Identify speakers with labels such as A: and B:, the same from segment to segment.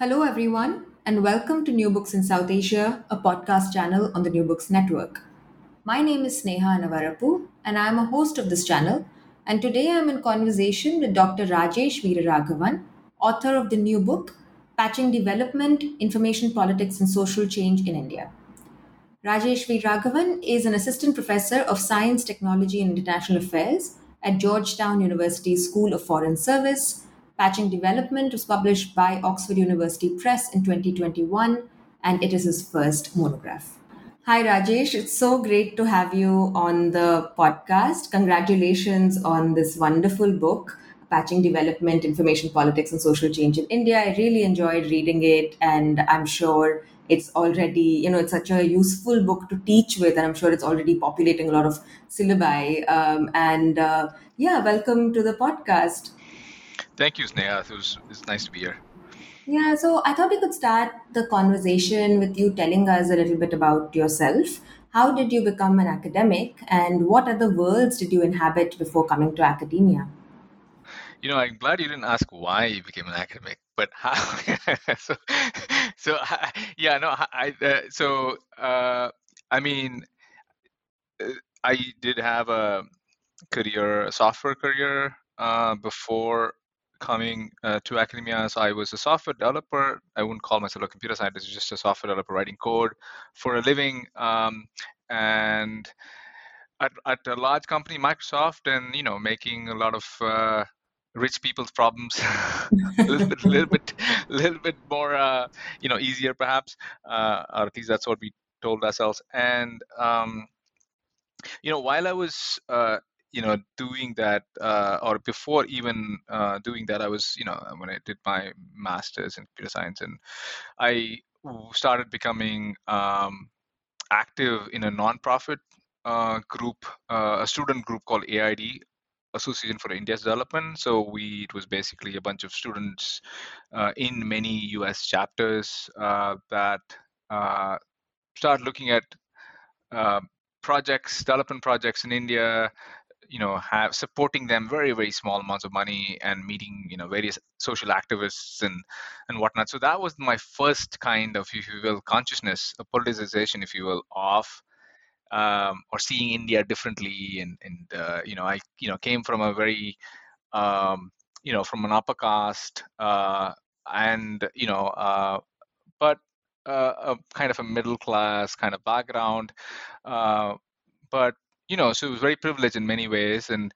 A: Hello, everyone, and welcome to New Books in South Asia, a podcast channel on the New Books Network. My name is Sneha Navarapu, and I am a host of this channel. And today I am in conversation with Dr. Rajesh Veeraraghavan, author of the new book, Patching Development, Information Politics, and Social Change in India. Rajesh Veeraraghavan is an assistant professor of science, technology, and international affairs at Georgetown University School of Foreign Service Patching Development was published by Oxford University Press in 2021, and it is his first monograph. Hi, Rajesh. It's so great to have you on the podcast. Congratulations on this wonderful book, Patching Development, Information Politics, and Social Change in India. I really enjoyed reading it, and I'm sure it's already, you know, it's such a useful book to teach with, and I'm sure it's already populating a lot of syllabi. Um, and uh, yeah, welcome to the podcast.
B: Thank you, Sneha. It was it's nice to be here.
A: Yeah, so I thought we could start the conversation with you telling us a little bit about yourself. How did you become an academic, and what other worlds did you inhabit before coming to academia?
B: You know, I'm glad you didn't ask why you became an academic, but how. so, so yeah, no, I. Uh, so, uh, I mean, uh, I did have a career, a software career uh, before coming uh, to academia. So I was a software developer. I wouldn't call myself a computer scientist, just a software developer writing code for a living. Um, and at, at, a large company, Microsoft, and you know, making a lot of uh, rich people's problems a little bit, little bit, little bit more, uh, you know, easier perhaps, uh, or at least that's what we told ourselves. And um, you know, while I was uh, you know doing that uh, or before even uh, doing that i was you know when i did my masters in computer science and i started becoming um, active in a nonprofit uh, group uh, a student group called aid association for india's development. So we it was basically a bunch of students uh, in many us chapters uh, that started looking at projects development projects in india you know have supporting them very very small amounts of money and meeting you know various social activists and and whatnot. So that was my first kind of if you will consciousness a politicization if you will of um, or seeing india differently and and uh, you know i you know came from a very um, you know from an upper caste uh, and you know uh, but uh, a kind of a middle class kind of background uh, but you know, so it was very privileged in many ways, and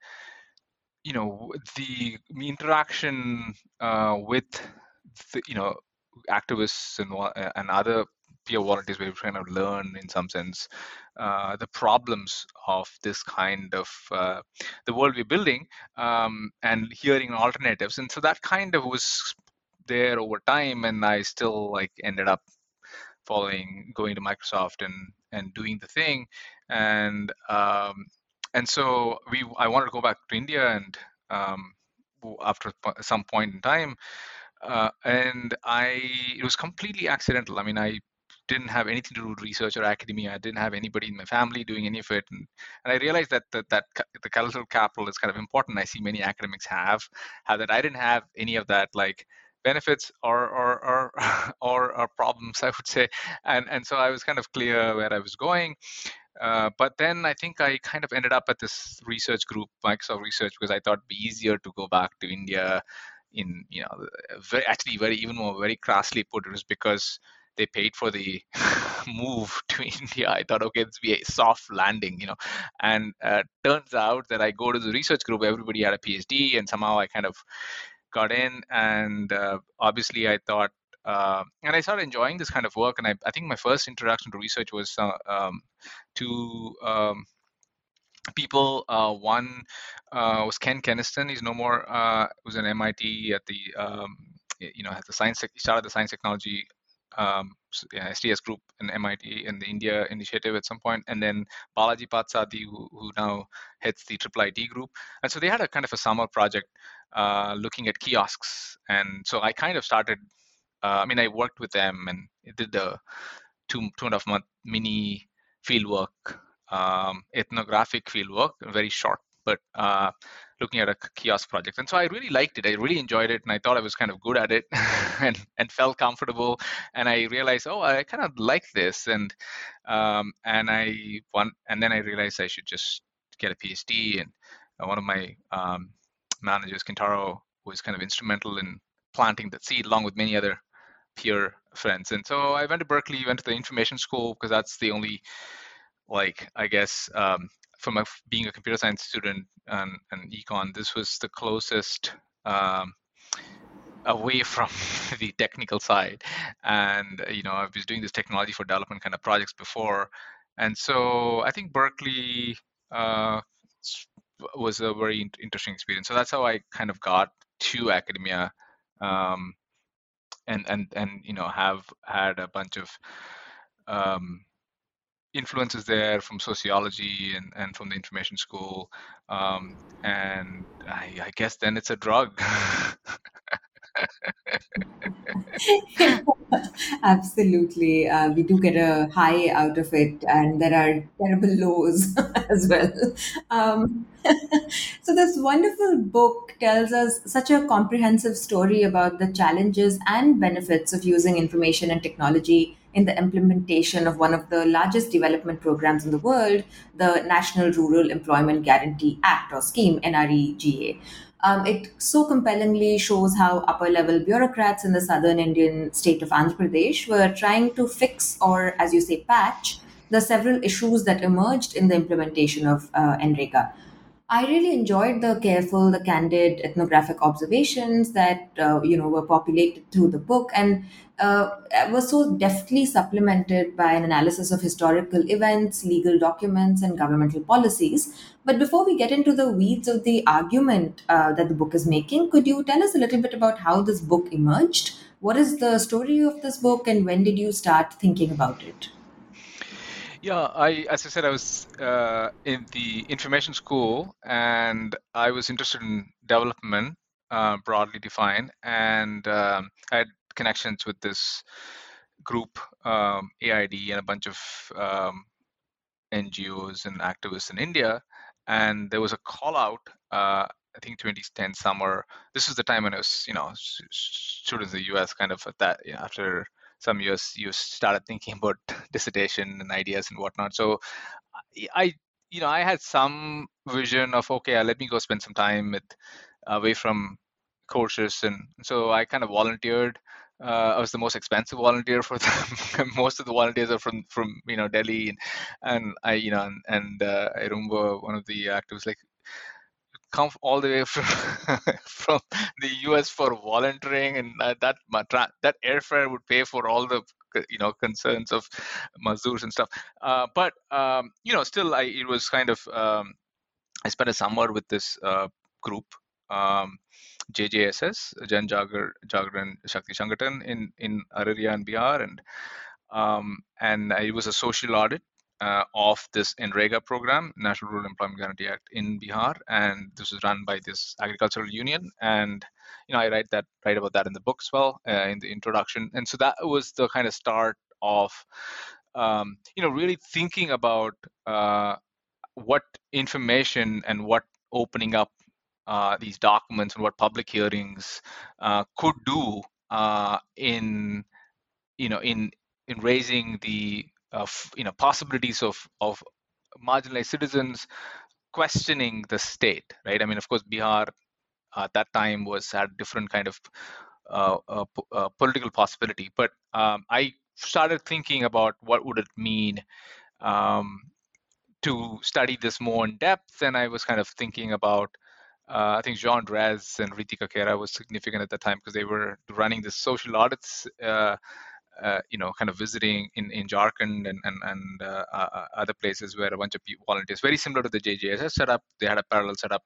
B: you know, the interaction uh, with the, you know activists and and other peer volunteers, we kind of learn in some sense uh, the problems of this kind of uh, the world we're building, um, and hearing alternatives, and so that kind of was there over time, and I still like ended up following going to Microsoft and and doing the thing. And um, and so we I wanted to go back to India and um, after some point in time uh, and I it was completely accidental. I mean I didn't have anything to do with research or academia. I didn't have anybody in my family doing any of it. And, and I realized that, that that the cultural capital is kind of important. I see many academics have have that. I didn't have any of that like benefits or or or or, or problems I would say and and so I was kind of clear where I was going uh, but then I think I kind of ended up at this research group, Microsoft Research, because I thought it'd be easier to go back to India, in you know very, actually very even more very crassly put it was because they paid for the move to India. I thought, okay, it's be a soft landing, you know. And uh, turns out that I go to the research group, everybody had a PhD, and somehow I kind of got in. And uh, obviously, I thought, uh, and I started enjoying this kind of work. And I, I think my first introduction to research was uh, um, to um, people. Uh, one uh, was Ken Keniston. He's no more. Uh, was an MIT at the um, you know at the science. He started the science technology um, yeah, STS group in MIT and the India initiative at some point, and then Balaji Parthasarathy, who, who now heads the IT group. And so they had a kind of a summer project uh, looking at kiosks. And so I kind of started, uh, I mean, I worked with them and did the two, two and a half month mini fieldwork, um, ethnographic fieldwork, very short, but uh, looking at a kiosk project. And so I really liked it. I really enjoyed it, and I thought I was kind of good at it, and and felt comfortable. And I realized, oh, I kind of like this, and um, and I want, and then I realized I should just get a PhD. And one of my um, managers, Kentaro, was kind of instrumental in planting that seed, along with many other peer friends. And so I went to Berkeley, went to the information school because that's the only like I guess um, from a, being a computer science student and, and econ, this was the closest um, away from the technical side. And you know, I was doing this technology for development kind of projects before, and so I think Berkeley uh, was a very interesting experience. So that's how I kind of got to academia, um, and and and you know have had a bunch of um, influences there from sociology and, and from the information school. Um, and I, I, guess then it's a drug.
A: Absolutely. Uh, we do get a high out of it and there are terrible lows as well. Um, so this wonderful book tells us such a comprehensive story about the challenges and benefits of using information and technology in the implementation of one of the largest development programs in the world, the National Rural Employment Guarantee Act or scheme, NREGA. Um, it so compellingly shows how upper level bureaucrats in the southern Indian state of Andhra Pradesh were trying to fix, or as you say, patch, the several issues that emerged in the implementation of uh, NREGA. I really enjoyed the careful, the candid ethnographic observations that uh, you know were populated through the book, and uh, was so deftly supplemented by an analysis of historical events, legal documents, and governmental policies. But before we get into the weeds of the argument uh, that the book is making, could you tell us a little bit about how this book emerged? What is the story of this book, and when did you start thinking about it?
B: Yeah, I as I said, I was uh, in the information school, and I was interested in development, uh, broadly defined, and um, I had connections with this group, um, AID, and a bunch of um, NGOs and activists in India. And there was a call out. Uh, I think 2010 summer. This was the time when I was, you know, students in the U.S. kind of at that you know, after some years you started thinking about dissertation and ideas and whatnot so i you know i had some vision of okay uh, let me go spend some time with away from courses and so i kind of volunteered uh, I was the most expensive volunteer for them. Most of the volunteers are from from you know Delhi, and, and I you know and, and uh, I remember one of the activists like, come all the way from from the US for volunteering, and that that airfare would pay for all the you know concerns of Mazdoors and stuff. Uh, but um, you know, still, I it was kind of um, I spent a summer with this uh, group. Um, JJSS, Jan Jagar, Jagran Shakti Sangatan in in Araria and Bihar, and um, and it was a social audit uh, of this NREGA program, National Rural Employment Guarantee Act in Bihar, and this is run by this agricultural union. And you know, I write that write about that in the book as well uh, in the introduction. And so that was the kind of start of um, you know really thinking about uh, what information and what opening up uh, these documents and what public hearings uh, could do uh, in you know in in raising the of you know possibilities of of marginalized citizens questioning the state right i mean of course bihar at that time was had different kind of uh, uh, uh, political possibility. But um, I started thinking about what would it mean um, to study this more in depth, and I was kind of thinking about. Uh, I think Jean Drèze and Ritika Khera was significant at the time because they were running the social audits uh, uh, you know, kind of visiting in, in Jharkhand and, and, and uh, uh, other places where a bunch of people, volunteers, very similar to the JJSS setup, they had a parallel setup.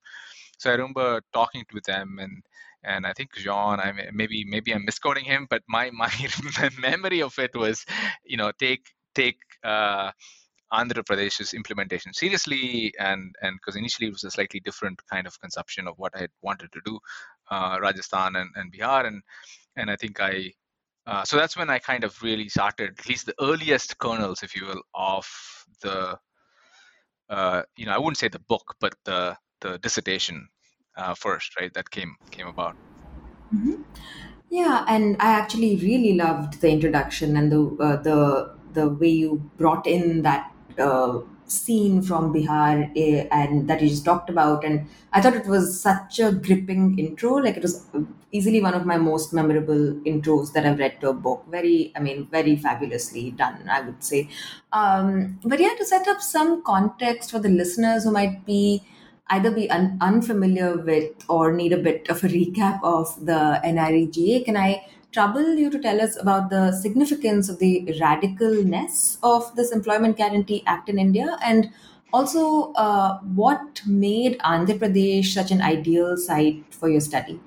B: So I remember talking with them and and I think Jean, I maybe maybe I'm misquoting him, but my my memory of it was, you know, take take uh, Andhra Pradesh's implementation seriously, and and because initially it was a slightly different kind of conception of what I had wanted to do, uh, Rajasthan and, and Bihar, and and I think I uh, so that's when I kind of really started, at least the earliest kernels, if you will, of the, uh, you know, I wouldn't say the book, but the the dissertation uh, first, right? That came came about.
A: Mm-hmm. Yeah, and I actually really loved the introduction and the uh, the the way you brought in that uh, scene from Bihar uh, and that you just talked about. And I thought it was such a gripping intro. Like it was easily one of my most memorable intros that I've read to a book. Very, I mean, very fabulously done, I would say. Um, but yeah, to set up some context for the listeners who might be either be un- unfamiliar with or need a bit of a recap of the NREGA, can I trouble you to tell us about the significance of the radicalness of this Employment Guarantee Act in India and also uh, what made Andhra Pradesh such an ideal site for your study?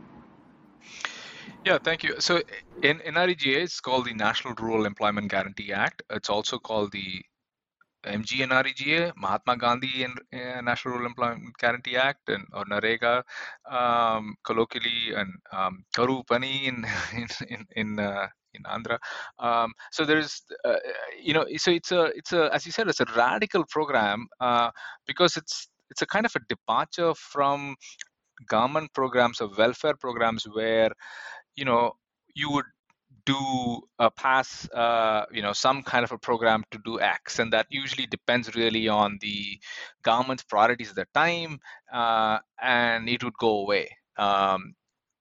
B: Yeah, thank you. So in NREGA, it's called the National Rural Employment Guarantee Act. It's also called the MGNREGA, Mahatma Gandhi and uh, National Rural Employment Guarantee Act, and or NREGA, um, colloquially, and um, Pani in in in, uh, in Andhra. Um, so there's, uh, you know, so it's a it's a as you said, it's a radical program uh, because it's it's a kind of a departure from government programs or welfare programs where you know you would do uh, pass uh, you know some kind of a program to do x and that usually depends really on the government's priorities at the time uh, and it would go away. Um,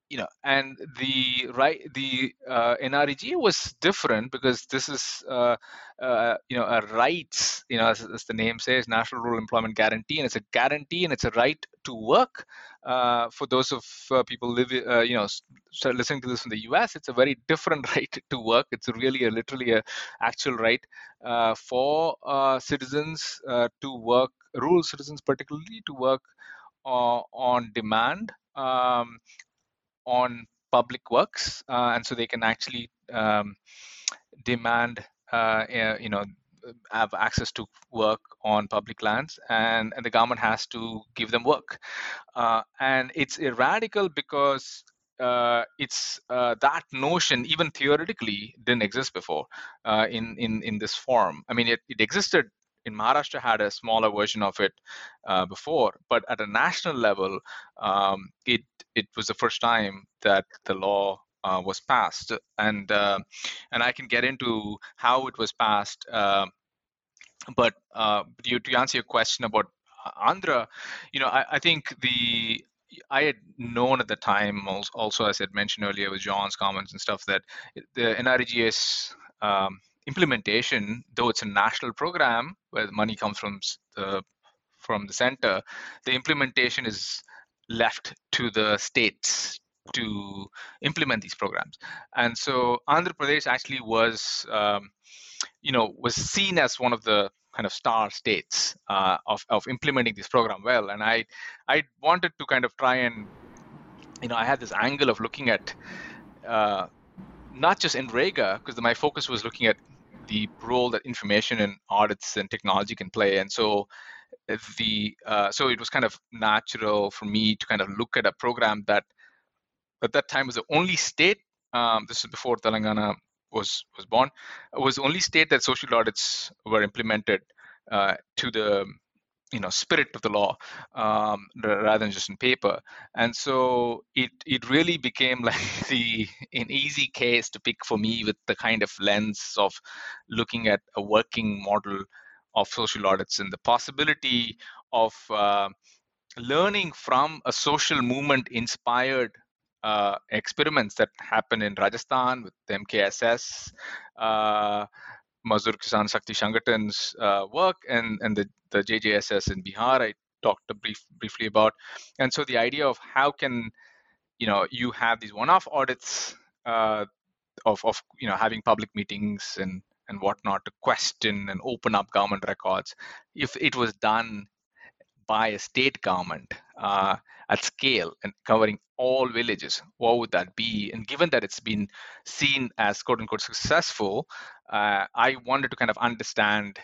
B: you know and the right the uh, NREGA was different because this is uh, uh, you know a rights you know as, as, the name says national rural employment guarantee and it's a guarantee and it's a right to work. Uh, for those of uh, people living uh, you know listening to this in the US it's a very different right to work. It's really a literally a actual right for citizens to work rural citizens particularly to work on demand. Um, on public works, uh, and so they can actually um, demand, uh, you know, have access to work on public lands, and, and the government has to give them work. Uh, and it's radical because uh, it's uh, that notion even theoretically didn't exist before uh, in in in this form i mean it, it existed in Maharashtra had a smaller version of it uh, before, but at a national level, um, it it was the first time that the law uh, was passed, and uh, and I can get into how it was passed. Um, but uh, you, to answer your question about Andhra, you know, I, I think the I had known at the time, also as I had mentioned earlier with Jean's comments and stuff, that the NREGA's um, implementation, though it's a national program where the money comes from the from the center, the implementation is left to the states to implement these programs. And so Andhra Pradesh actually was, um, you know, was seen as one of the kind of star states uh, of, of implementing this program well. And I, I wanted to kind of try and, you know, I had this angle of looking at uh, not just NREGA, because my focus was looking at the role that information and audits and technology can play. And so the uh, so it was kind of natural for me to kind of look at a program that at that time was the only state. Um, this is before Telangana was was born. Was the only state that social audits were implemented uh, to the you know spirit of the law um, rather than just in paper. And so it it really became like the an easy case to pick for me with the kind of lens of looking at a working model of social audits and the possibility of uh, learning from a social movement inspired uh, experiments that happen in Rajasthan with the MKSS, uh, Mazdoor Kisan Shakti Sangathan's uh, work, and, and the, the JJSS in Bihar I talked brief, briefly about. And so the idea of how can you know you have these one-off audits uh, of, of you know having public meetings and and whatnot to question and open up government records if it was done by a state government uh, at scale and covering all villages, what would that be? And given that it's been seen as quote unquote successful, uh, I wanted to kind of understand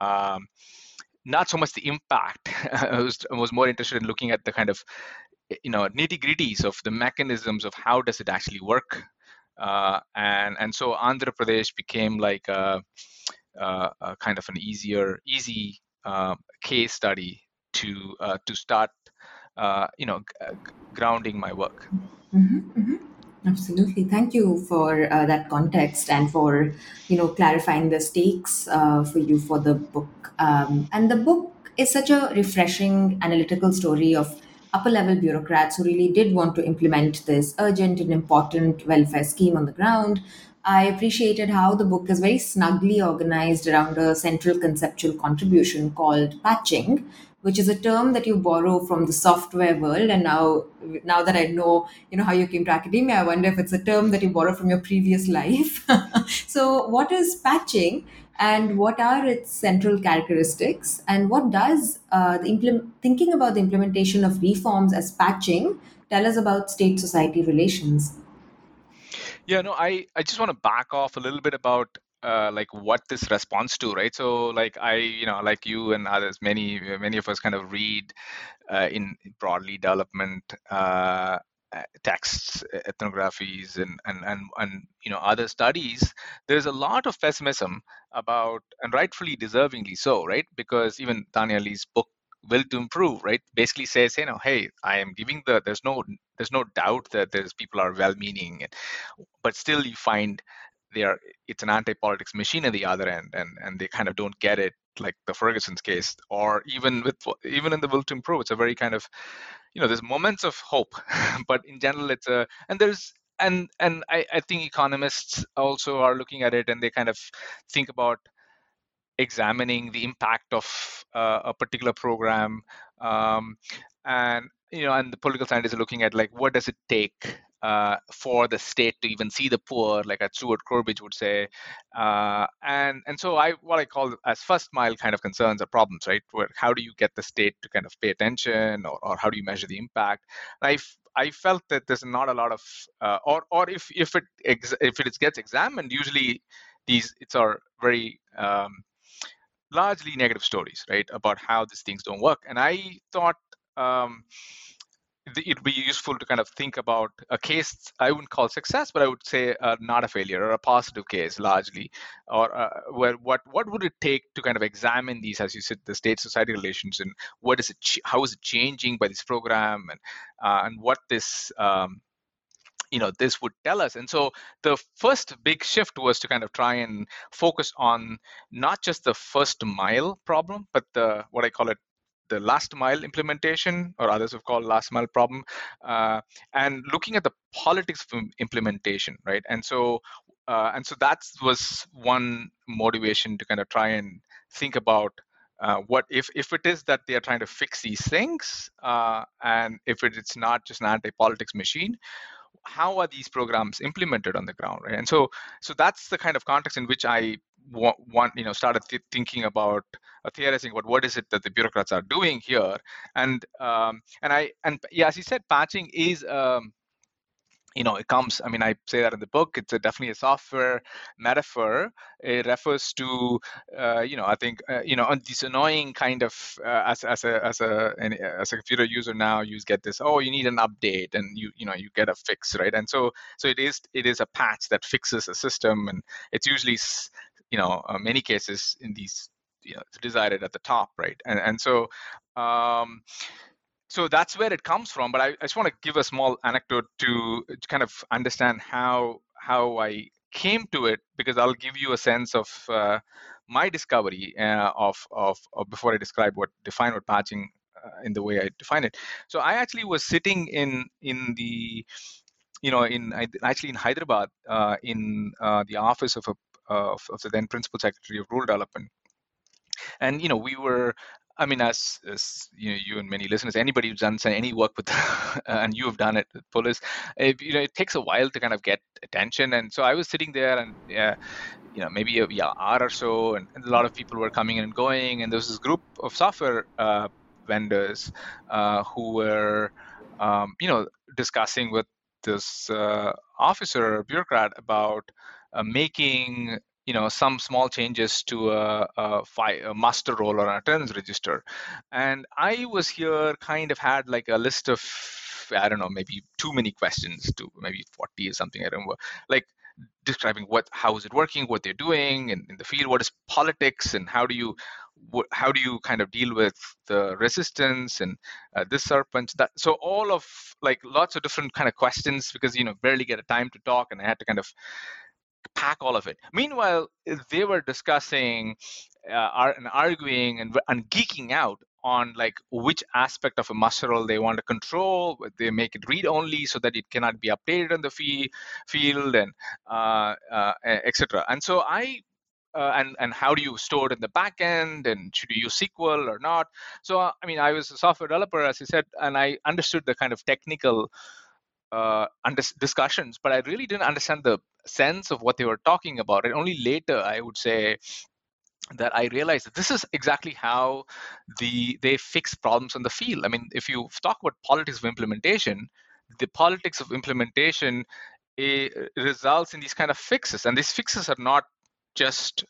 B: um, not so much the impact. I, was, I was more interested in looking at the kind of you know nitty gritties of the mechanisms of how does it actually work uh, and and so Andhra Pradesh became like a, a, a kind of an easier easy uh, case study to uh, to start uh, you know g- grounding my work.
A: Mm-hmm, mm-hmm. Absolutely. Thank you for uh, that context and for you know clarifying the stakes uh, for you for the book. Um, and the book is such a refreshing analytical story of upper level bureaucrats who really did want to implement this urgent and important welfare scheme on the ground. I appreciated how the book is very snugly organized around a central conceptual contribution called patching, which is a term that you borrow from the software world. And now, now that I know, you know how you came to academia, I wonder if it's a term that you borrow from your previous life. so, what is patching? and what are its central characteristics and what does uh, the implement- thinking about the implementation of reforms as patching tell us about state society relations
B: yeah no i i just want to back off a little bit about uh, like what this responds to right so like i you know like you and others many many of us kind of read uh, in broadly development uh, texts, ethnographies, and, and and and you know other studies, there's a lot of pessimism about, and rightfully deservingly so, right? Because even Tania Li's book will to improve right basically says you know hey i am giving the there's no there's no doubt that there's people are well meaning but still you find they are it's an anti-politics machine at the other end and and they kind of don't get it like the ferguson's case or even with even in the will to improve it's a very kind of you know there's moments of hope but in general it's a and there's and and I, I think economists also are looking at it and they kind of think about examining the impact of uh, a particular program um, and you know and the political scientists are looking at like what does it take uh, for the state to even see the poor, like a Stuart Corbridge would say. Uh, and and so I what I call as first mile kind of concerns or problems, right? Where how do you get the state to kind of pay attention, or, or how do you measure the impact? And I I felt that there's not a lot of, uh, or or if if it ex- if it gets examined, usually these it's are very um, largely negative stories, right, about how these things don't work. And I thought. Um, it would be useful to kind of think about a case I wouldn't call success, but I would say uh, not a failure or a positive case largely, or uh, where what what would it take to kind of examine these, as you said, the state-society relations and what is it, how is it changing by this program, and uh, and what this um, you know this would tell us? And so the first big shift was to kind of try and focus on not just the first mile problem but the what i call it the last mile implementation, or others have called last mile problem, uh, and looking at the politics of implementation, right? And so, uh, and so that was one motivation to kind of try and think about uh, what if if it is that they are trying to fix these things, uh, and if it, it's not just an anti-politics machine, how are these programs implemented on the ground right and so so that's the kind of context in which i want you know started th- thinking about uh, theorizing about what is it that the bureaucrats are doing here. And um, and i and yeah as you said patching is um, you know it comes i mean i say that in the book it's a, definitely a software metaphor. It refers to uh, you know i think uh, you know this annoying kind of uh, as, as a as a as a computer user now you get this oh you need an update and you you know you get a fix right? And so so it is it is a patch that fixes a system and it's usually you know uh, many cases in these you know, decided at the top right and and so um, so that's where it comes from but I, I just want to give a small anecdote to, to kind of understand how how I came to it because I'll give you a sense of uh, my discovery uh, of, of, of before I describe what define what patching in the way I define it. So I actually was sitting in in the you know in actually in Hyderabad uh, in uh, the office of a of, of the then principal secretary of rural development and you know we were I mean, as, as you know, you and many listeners, anybody who's done any work with, and you have done it with police, it, you know, it takes a while to kind of get attention. And so I was sitting there, and yeah, you know, maybe a yeah, hour or so, and, and, a lot of people were coming and going, and there was this group of software uh, vendors uh, who were, um, you know, discussing with this uh, officer or bureaucrat about making you know some small changes to a, a, fi- a muster roll or an attendance register. And i was here kind of had like a list of i don't know maybe too many questions to maybe 40 or something i don't remember like describing what how is it working what they're doing in, in the field what is politics and how do you how do you kind of deal with the resistance and uh, this serpent that so all of like lots of different kind of questions because you know barely get a time to talk and i had to kind of pack all of it. Meanwhile, they were discussing uh, and arguing and, and geeking out on like which aspect of a muscle they want to control. They make it read only so that it cannot be updated in the fee, field and uh, uh, etc. And so I. Uh, and and how do you store it in the back end and should you use sql or not so i mean i was a software developer as i said and i understood the kind of technical uh, under discussions, but I really didn't understand the sense of what they were talking about. And only later, I would say, that I realized that this is exactly how the they fix problems in the field. I mean, if you talk about politics of implementation, the politics of implementation eh, results in these kind of fixes, and these fixes are not just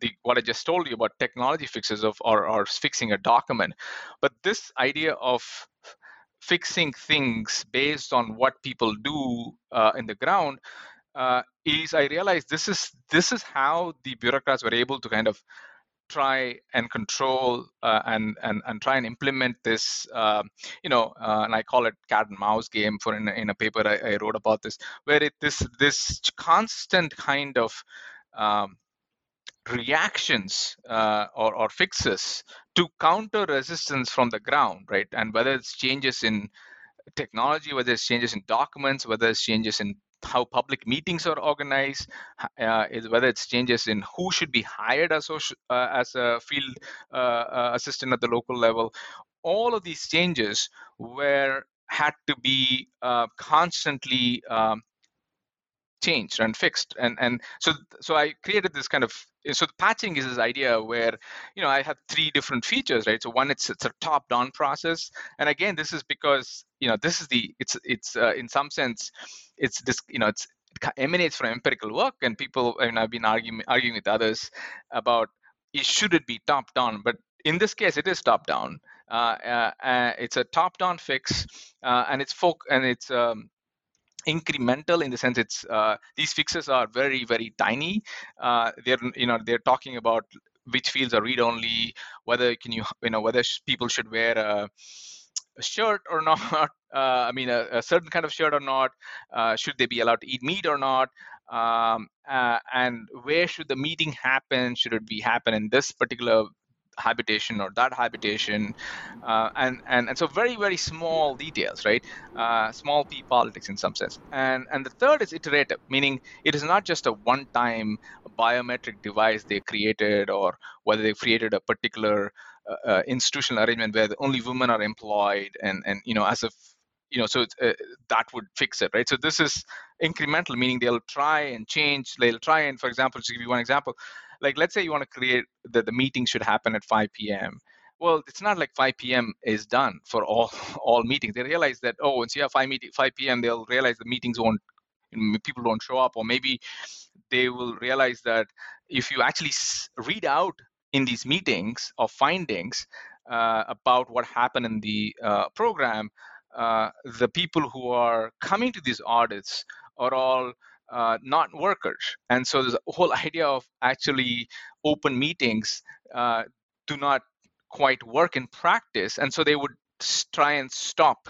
B: the what I just told you about technology fixes of or, or fixing a document, but this idea of fixing things based on what people do uh, in the ground uh, is I realized this is this is how the bureaucrats were able to kind of try and control uh, and, and and try and implement this uh, you know uh, and I call it cat and mouse game for in, in a paper I, I wrote about this where it this this constant kind of um, reactions uh, or, or fixes to counter resistance from the ground, right? And whether it's changes in technology, whether it's changes in documents, whether it's changes in how public meetings are organized, uh, whether it's changes in who should be hired as, uh, as a field uh, uh, assistant at the local level, all of these changes were had to be uh, constantly um, changed and fixed. And and so so i created this kind of so patching is this idea where you know i have three different features right? So one it's it's a top down process. And again this is because you know this is the it's it's uh, in some sense it's this you know it's it emanates from empirical work and people mean, i've been arguing arguing with others about it should it be top down but in this case it is top down uh, uh, uh it's a top down fix uh, and it's folk and it's um, incremental in the sense it's uh, these fixes are very very tiny. Uh, they're you know they're talking about which fields are read only whether can you you know whether people should wear a, a shirt or not uh, i mean a, a, certain kind of shirt or not uh, should they be allowed to eat meat or not um, uh, and where should the meeting happen? Should it be happen in this particular habitation or that habitation uh, and, and and so very very small details right? Uh, small p politics in some sense. And and the third is iterative meaning it is not just a one time biometric device they created or whether they created a particular uh, uh, institutional arrangement where only women are employed and and you know as if you know so uh, that would fix it right? So this is incremental meaning they'll try and change they'll try and for example to give you one example like let's say you want to create that the meeting should happen at 5 p.m well it's not like 5 p.m is done for all all meetings. They realize that oh once you have 5 meeting 5 p.m they'll realize the meetings won't people don't show up. Or maybe they will realize that if you actually read out in these meetings or findings uh, about what happened in the uh, program uh, the people who are coming to these audits are all uh, not workers. And so the whole idea of actually open meetings uh, do not quite work in practice. And so they would try and stop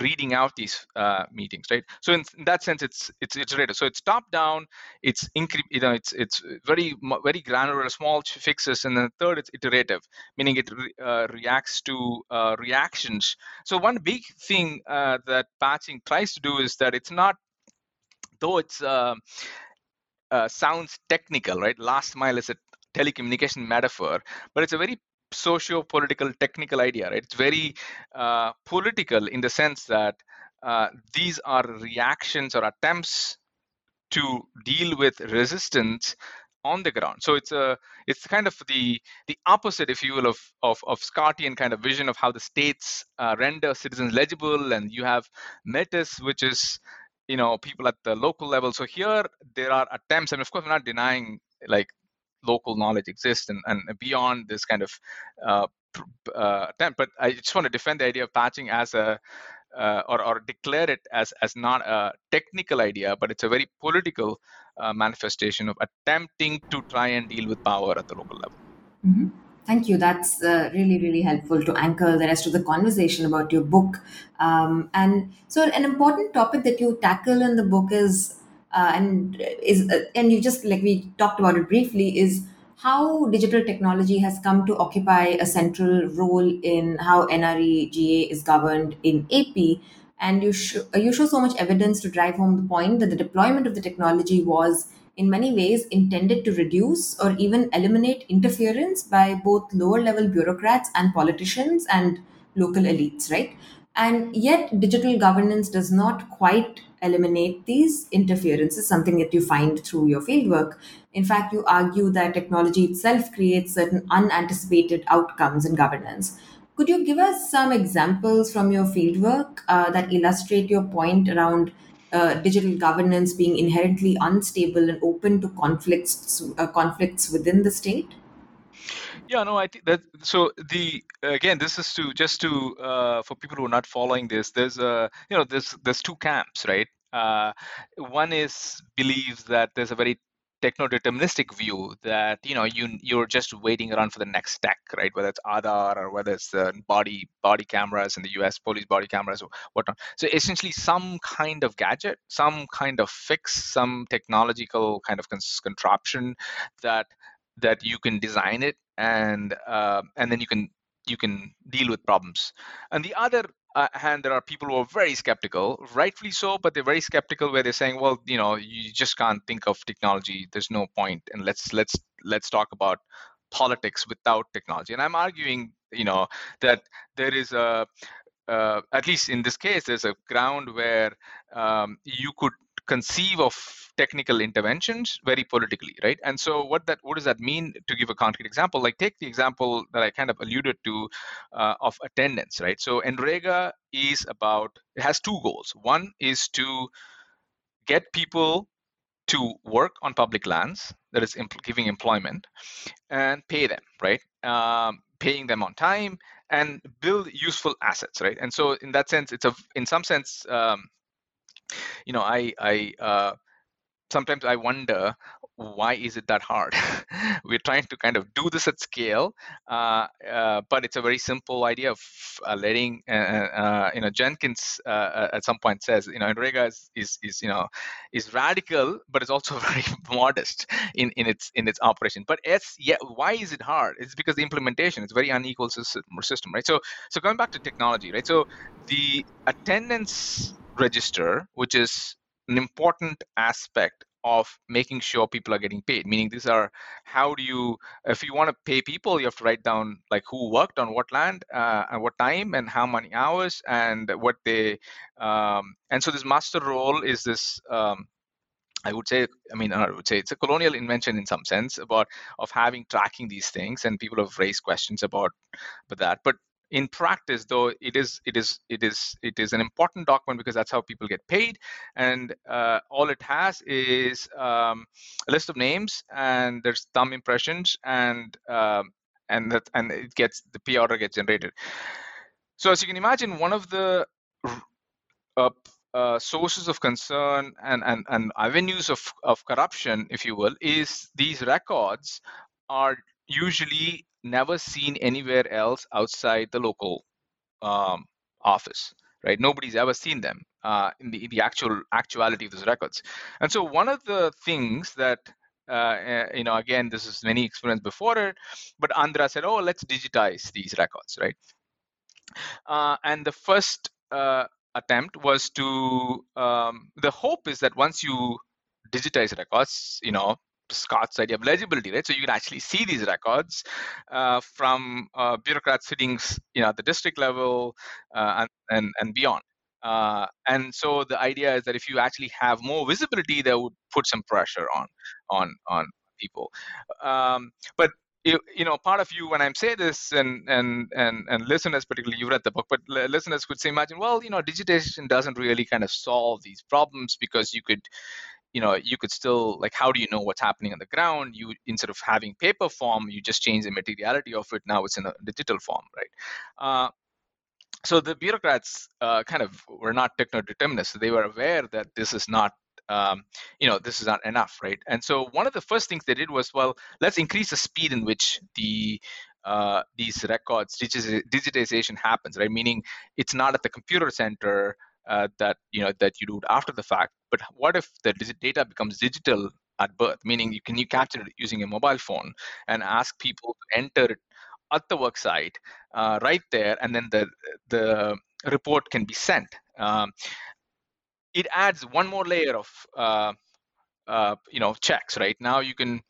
B: reading out these uh, meetings, right? So in, in, that sense, it's it's iterative. So it's top down, it's incre- you know, it's it's very very granular, small fixes, and then third, it's iterative, meaning it re- uh, reacts to uh, reactions. So one big thing uh, that patching tries to do is that it's not, though it's uh, uh, sounds technical, right? Last mile is a telecommunication metaphor, but it's a very socio-political technical idea right it's very uh, political in the sense that uh, these are reactions or attempts to deal with resistance on the ground so it's a it's kind of the the opposite if you will of of, of Scottian kind of vision of how the states uh, render citizens legible and you have metis which is you know people at the local level so here there are attempts and of course we're not denying like local knowledge exists and, and beyond this kind of uh, uh, attempt. But I just want to defend the idea of patching as a uh, or, or declare it as as not a technical idea, but it's a very political uh, manifestation of attempting to try and deal with power at the local level.
A: Mm-hmm. Thank you. That's uh, really, really helpful to anchor the rest of the conversation about your book. Um, and so, an important topic that you tackle in the book is uh, and is uh, and you just like we talked about it briefly is how digital technology has come to occupy a central role in how NREGA is governed in AP. And you, sh- you show so much evidence to drive home the point that the deployment of the technology was, in many ways, intended to reduce or even eliminate interference by both lower level bureaucrats and politicians and local elites, right? And yet, digital governance does not quite eliminate these interferences, something that you find through your fieldwork. In fact, you argue that technology itself creates certain unanticipated outcomes in governance. Could you give us some examples from your fieldwork uh, that illustrate your point around uh, digital governance being inherently unstable and open to conflicts uh, conflicts within the state?
B: Yeah, no, I think that so the again this is to just to uh, for people who are not following this. There's a you know there's there's two camps, right? Uh, one is believes that there's a very techno-deterministic view that you know you you're just waiting around for the next tech, right? Whether it's Aadhaar or whether it's the body body cameras in the U.S. police body cameras or whatnot. So essentially, some kind of gadget, some kind of fix, some technological kind of contraption that that you can design it and uh, and then you can you can deal with problems and the other uh, hand there are people who are very skeptical rightfully so but they're very skeptical where they're saying well you know you just can't think of technology. There's no point. And let's let's let's talk about politics without technology. And i'm arguing you know that there is a uh, at least in this case there's a ground where um, you could conceive of technical interventions very politically right? And so what that what does that mean to give a concrete example? Like take the example that i kind of alluded to uh, of attendance right? So nrega is about it has two goals. One is to get people to work on public lands that is giving employment and pay them right? Um, paying them on time and build useful assets right? And so in that sense it's a in some sense um, you know i i uh, sometimes i wonder why is it that hard? We're trying to kind of do this at scale uh, uh, but it's a very simple idea of uh, letting uh, uh, you know jenkins uh, at some point says you know nrega is, is, is you know is radical but it's also very modest in, in its in its operation. But it's yeah why is it hard? It's because the implementation is very unequal system, system right? So so going back to technology right? So the attendance register, which is an important aspect of making sure people are getting paid meaning these are how do you if you want to pay people you have to write down like who worked on what land uh, and what time and how many hours and what they um, and so this muster roll is this um, I would say, I mean, I would say it's a colonial invention in some sense about of having tracking these things, and people have raised questions about, about that. But in practice though it is it is it is it is an important document because that's how people get paid. And uh, all it has is um, a list of names and there's thumb impressions and um, and that and it gets the p order gets generated. So as you can imagine one of the uh, uh, sources of concern and, and, and avenues of, of corruption, if you will, is these records are usually never seen anywhere else outside the local um, office right? Nobody's ever seen them uh, in the in the actual actuality of those records. And so one of the things that uh, eh, you know, again, this is many experience before it, but andhra said, "Oh, let's digitize these records," right? Uh, and the first uh, attempt was to um, the hope is that once you digitize records, you know, Scott's idea of legibility, right? So you can actually see these records uh, from uh, bureaucrats sitting, you know, at the district level uh, and, and and beyond. Uh, and so the idea is that if you actually have more visibility, that would put some pressure on on on people. Um, but you, you know, part of you when I'm say this, and and and and listeners, particularly you read the book, but listeners could say, imagine, well, you know, digitization doesn't really kind of solve these problems because you could you know you could still like how do you know what's happening on the ground? You instead of having paper form you just change the materiality of it. Now it's in a digital form right? Uh, so the bureaucrats uh, kind of were not techno-determinists. They were aware that this is not um, you know this is not enough right? And so one of the first things they did was well let's increase the speed in which the uh, these records digitization happens right? Meaning it's not at the computer center uh, that you know that you do it after the fact. But what if the data becomes digital at birth? Meaning you can you capture it using a mobile phone and ask people to enter it at the work site uh, right there and then the the report can be sent. Um, it adds one more layer of uh, uh, you know checks right? Now you can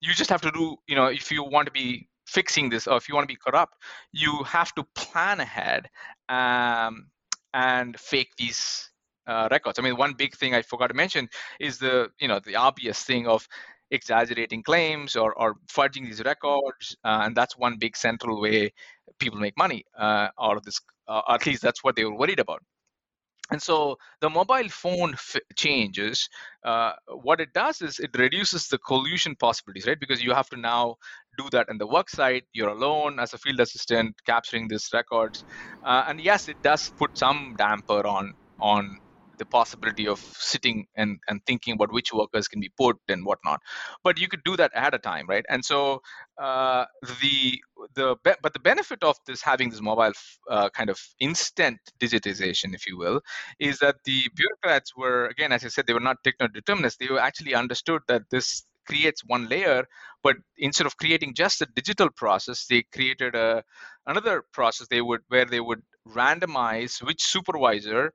B: you just have to do you know if you want to be fixing this or if you want to be corrupt you have to plan ahead um, and fake these uh, records. I mean, one big thing I forgot to mention is the you know the obvious thing of exaggerating claims or, or fudging these records, uh, and that's one big central way people make money uh, out of this. Uh, at least that's what they were worried about. And so the mobile phone f- changes. Uh, what it does is it reduces the collusion possibilities, right? Because you have to now do that in the work site. You're alone as a field assistant capturing these records, uh, and yes, it does put some damper on on the possibility of sitting and, and thinking about which workers can be put and whatnot. But you could do that at a time, right? And so uh, the the but the benefit of this having this mobile uh, kind of instant digitization, if you will, is that the bureaucrats were again, as I said, they were not techno determinists. They actually understood that this creates one layer but instead of creating just a digital process they created a another process they would where they would randomize which supervisor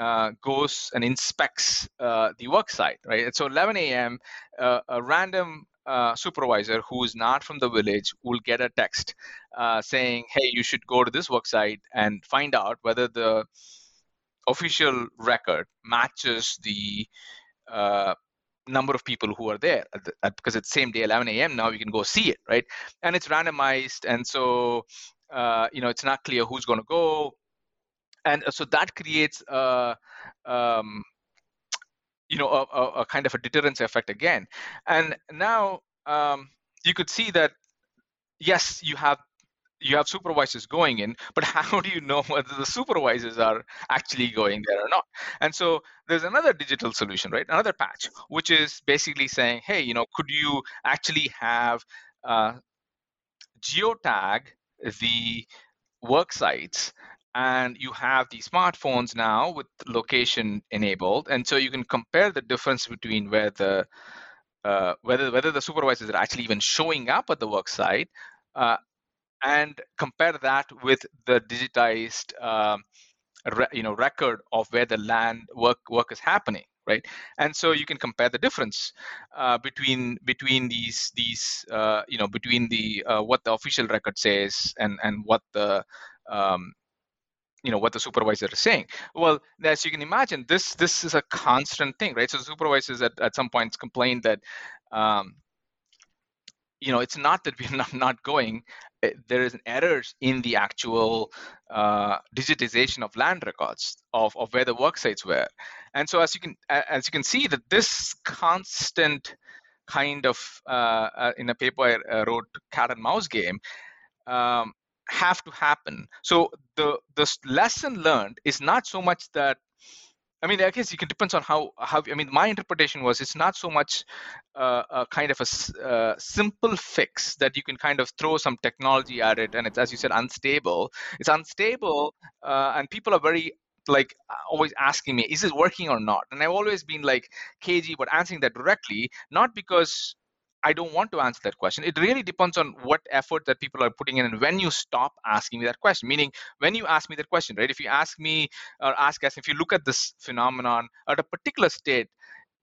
B: uh, goes and inspects uh, the work site, right? And so 11 a.m., uh, a random uh, supervisor who is not from the village will get a text uh, saying, "Hey, you should go to this work site and find out whether the official record matches the uh, number of people who are there the, at, because it's same day 11 a.m now you can go see it right? And it's randomized and so uh, you know it's not clear who's going to go. And uh, so that creates a, um, you know a, a, kind of a deterrence effect again. And now um, you could see that yes you have you have supervisors going in but how do you know whether the supervisors are actually going there or not? And so there's another digital solution right? Another patch which is basically saying hey you know could you actually have uh, geotag the work sites and you have the smartphones now with location enabled and so you can compare the difference between where the uh, whether whether the supervisors are actually even showing up at the work site uh, and compare that with the digitized uh, re, you know record of where the land work work is happening right? And so you can compare the difference uh, between between these these uh, you know between the uh, what the official record says and and what the um, you know what the supervisor is saying. Well as you can imagine this this is a constant thing right? So supervisors at, at some points complained that um, you know it's not that we're not, not going. Eh, there is errors in the actual uh, digitization of land records of, of where the work sites were. And so as you can as you can see that this constant kind of uh, uh, in a paper i uh, wrote cat and mouse game um, have to happen. So the the lesson learned is not so much that I mean, I guess it depends on how how. I mean, my interpretation was it's not so much uh, a kind of a uh, simple fix that you can kind of throw some technology at it, and it's as you said, unstable. It's unstable, uh, and people are very like always asking me, is it working or not? And I've always been like cagey, but answering that directly, not because I don't want to answer that question. It really depends on what effort that people are putting in and when you stop asking me that question. Meaning, when you ask me that question, right? If you ask me or ask us, if you look at this phenomenon at a particular state,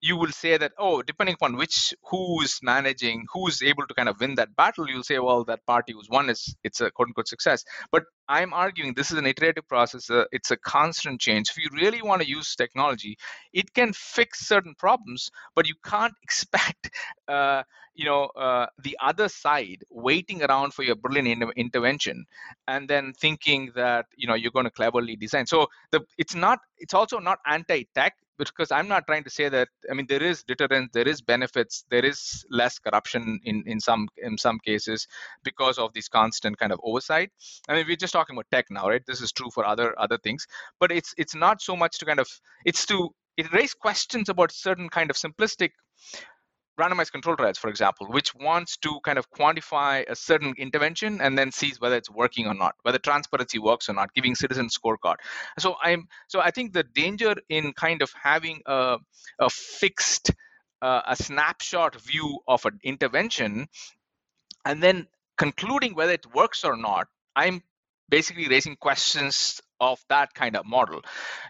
B: you will say that oh depending upon which who's managing who's able to kind of win that battle you'll say well that party who's won is it's a quote unquote success but i'm arguing this is an iterative process uh, it's a constant change. If you really want to use technology it can fix certain problems but you can't expect uh, you know uh, the other side waiting around for your brilliant in- intervention and then thinking that you know you're going to cleverly design. So the it's not it's also not anti-tech because i'm not trying to say that i mean there is deterrence there is benefits there is less corruption in in some in some cases because of this constant kind of oversight. I mean we're just talking about tech now right this is true for other other things but it's it's not so much to kind of it's to it raises questions about certain kind of simplistic randomized control trials, for example, which wants to kind of quantify a certain intervention and then sees whether it's working or not, whether transparency works or not, giving citizen scorecard. So I'm so I think the danger in kind of having a, a fixed uh, a snapshot view of an intervention and then concluding whether it works or not, I'm basically raising questions of that kind of model.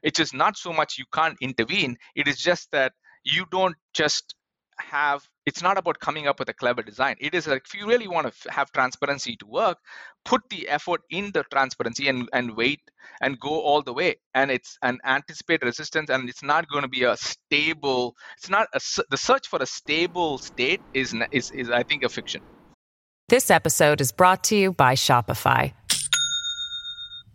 B: It is not so much you can't intervene, it is just that you don't just have it's not about coming up with a clever design. It is like if you really want to have transparency to work put the effort in the transparency and and wait and go all the way. And it's an anticipate resistance and it's not going to be a stable it's not a, the search for a stable state is is is i think a fiction.
C: This episode is brought to you by shopify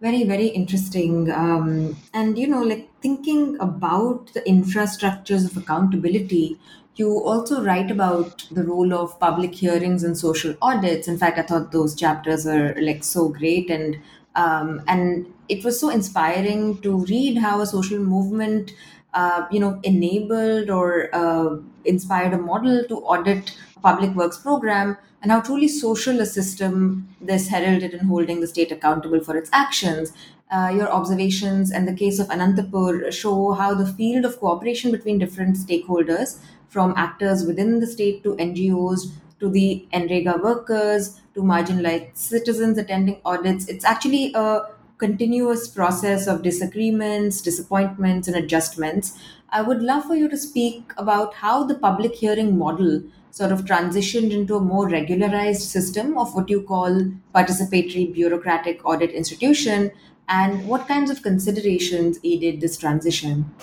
A: very very interesting. Um, and you know, like thinking about the infrastructures of accountability you also write about the role of public hearings and social audits. In fact, I thought those chapters are like so great and um, and it was so inspiring to read how a social movement uh, you know enabled or uh, inspired a model to audit public works program and how truly social a system this heralded in holding the state accountable for its actions uh, your observations and the case of Anantapur show how the field of cooperation between different stakeholders from actors within the state to NGOs to the NREGA workers to marginalized citizens attending audits. It's actually a continuous process of disagreements, disappointments, and adjustments. I would love for you to speak about how the public hearing model sort of transitioned into a more regularized system of what you call participatory bureaucratic audit institution and what kinds of considerations aided this transition.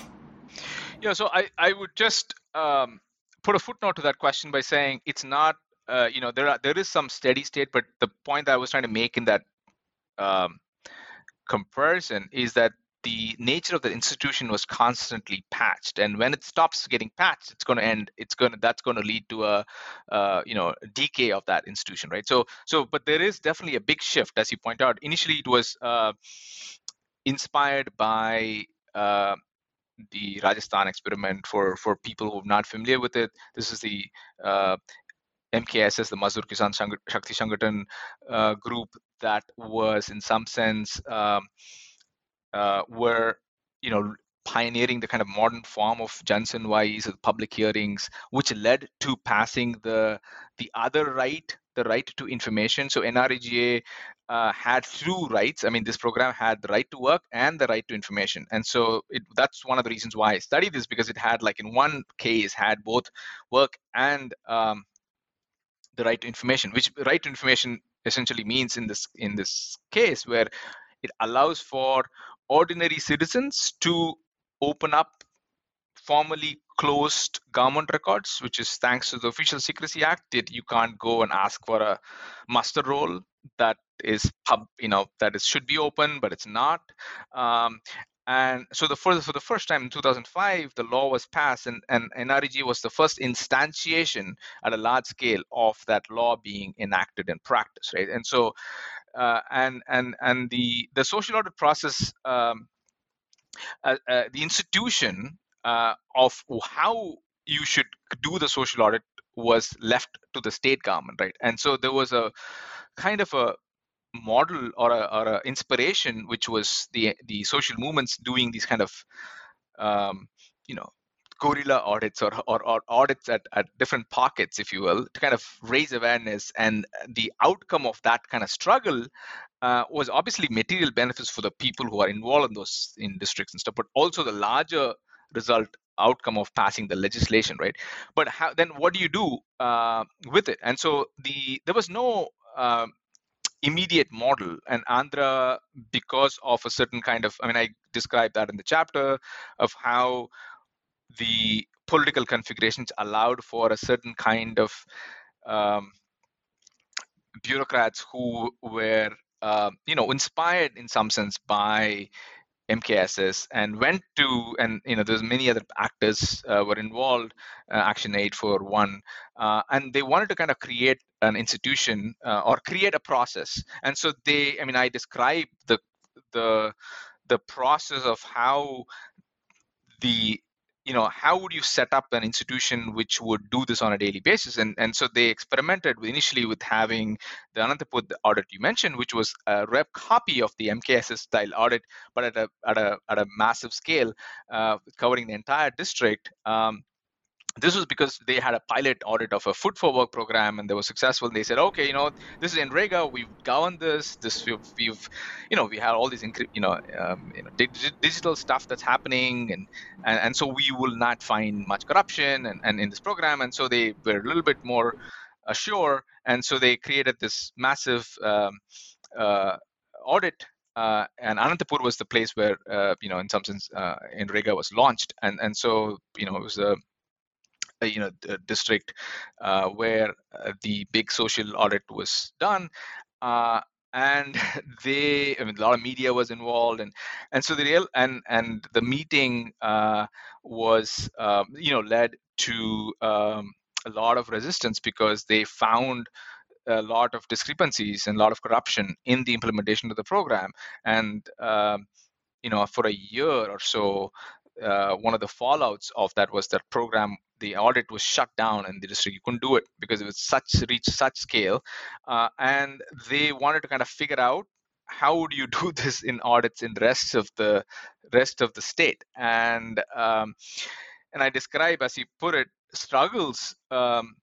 B: Yeah, so I, I would just um, put a footnote to that question by saying it's not, uh, you know, there are there is some steady state, but the point that I was trying to make in that um, comparison is that the nature of the institution was constantly patched and when it stops getting patched it's going to end it's going to that's going to lead to a uh, you know decay of that institution right so so but there is definitely a big shift as you point out initially it was uh, inspired by uh, the Rajasthan experiment for for people who are not familiar with it. This is the uh, MKSS, the Mazdoor Kisan Shakti Sangathan uh, group that was in some sense um, uh, were you know pioneering the kind of modern form of Jansunwais, public hearings, which led to passing the the other right, the right to information. So NREGA uh, had two rights. I mean, this program had the right to work and the right to information, and so it, that's one of the reasons why I studied this because it had, like, in one case, had both work and um, the right information. Which right information essentially means in this in this case where it allows for ordinary citizens to open up formally closed government records, which is thanks to the Official Secrecy Act. That you can't go and ask for a muster roll that is pub, you know, that is should be open, but it's not. Um, and so the for, for the first time in 2005 the law was passed and, and NREGA was the first instantiation at a large scale of that law being enacted in practice right and so uh, and and and the the social audit process um, uh, uh, the institution uh, of how you should do the social audit was left to the state government, right? And so there was a kind of a model or a, or a inspiration, which was the the social movements doing these kind of um, you know guerrilla audits or, or, or, audits at, at different pockets, if you will, to kind of raise awareness. And the outcome of that kind of struggle uh, was obviously material benefits for the people who are involved in those in districts and stuff, but also the larger result outcome of passing the legislation, right? But how, then what do you do uh, with it? And so the there was no uh, immediate model, and Andhra, because of a certain kind of, I mean, I described that in the chapter of how the political configurations allowed for a certain kind of um, bureaucrats who were uh, you know inspired in some sense by MKSS and went to and you know there's many other actors uh, were involved uh, Action Aid for one uh, and they wanted to kind of create an institution uh, or create a process. And so they I mean I describe the the the process of how the you know how would you set up an institution which would do this on a daily basis? And and so they experimented initially with having the anantapur audit you mentioned which was a rep copy of the mkss style audit but at a at a at a massive scale uh, covering the entire district. Um, this was because they had a pilot audit of a food for work program and they were successful. And they said okay you know this is NREGA we've governed this. This we've, we've you know we had all these you know, um, you know digital stuff that's happening and, and and so we will not find much corruption and, and in this program. And so they were a little bit more sure and so they created this massive um, uh, audit uh, and Anantapur was the place where, uh, you know, in some sense, uh, NREGA was launched, and and so you know it was a you know district uh, where uh, the big social audit was done and they I mean, a lot of media was involved and and so the real and and the meeting uh, was um, you know led to um, a lot of resistance because they found a lot of discrepancies and a lot of corruption in the implementation of the program. And um, you know for a year or so uh, one of the fallouts of that was that program the audit was shut down in the district. You couldn't do it because it was such reach such scale. Uh, and they wanted to kind of figure out how would you do this in audits in the rest of the rest of the state. And um, and i describe as you put it struggles um,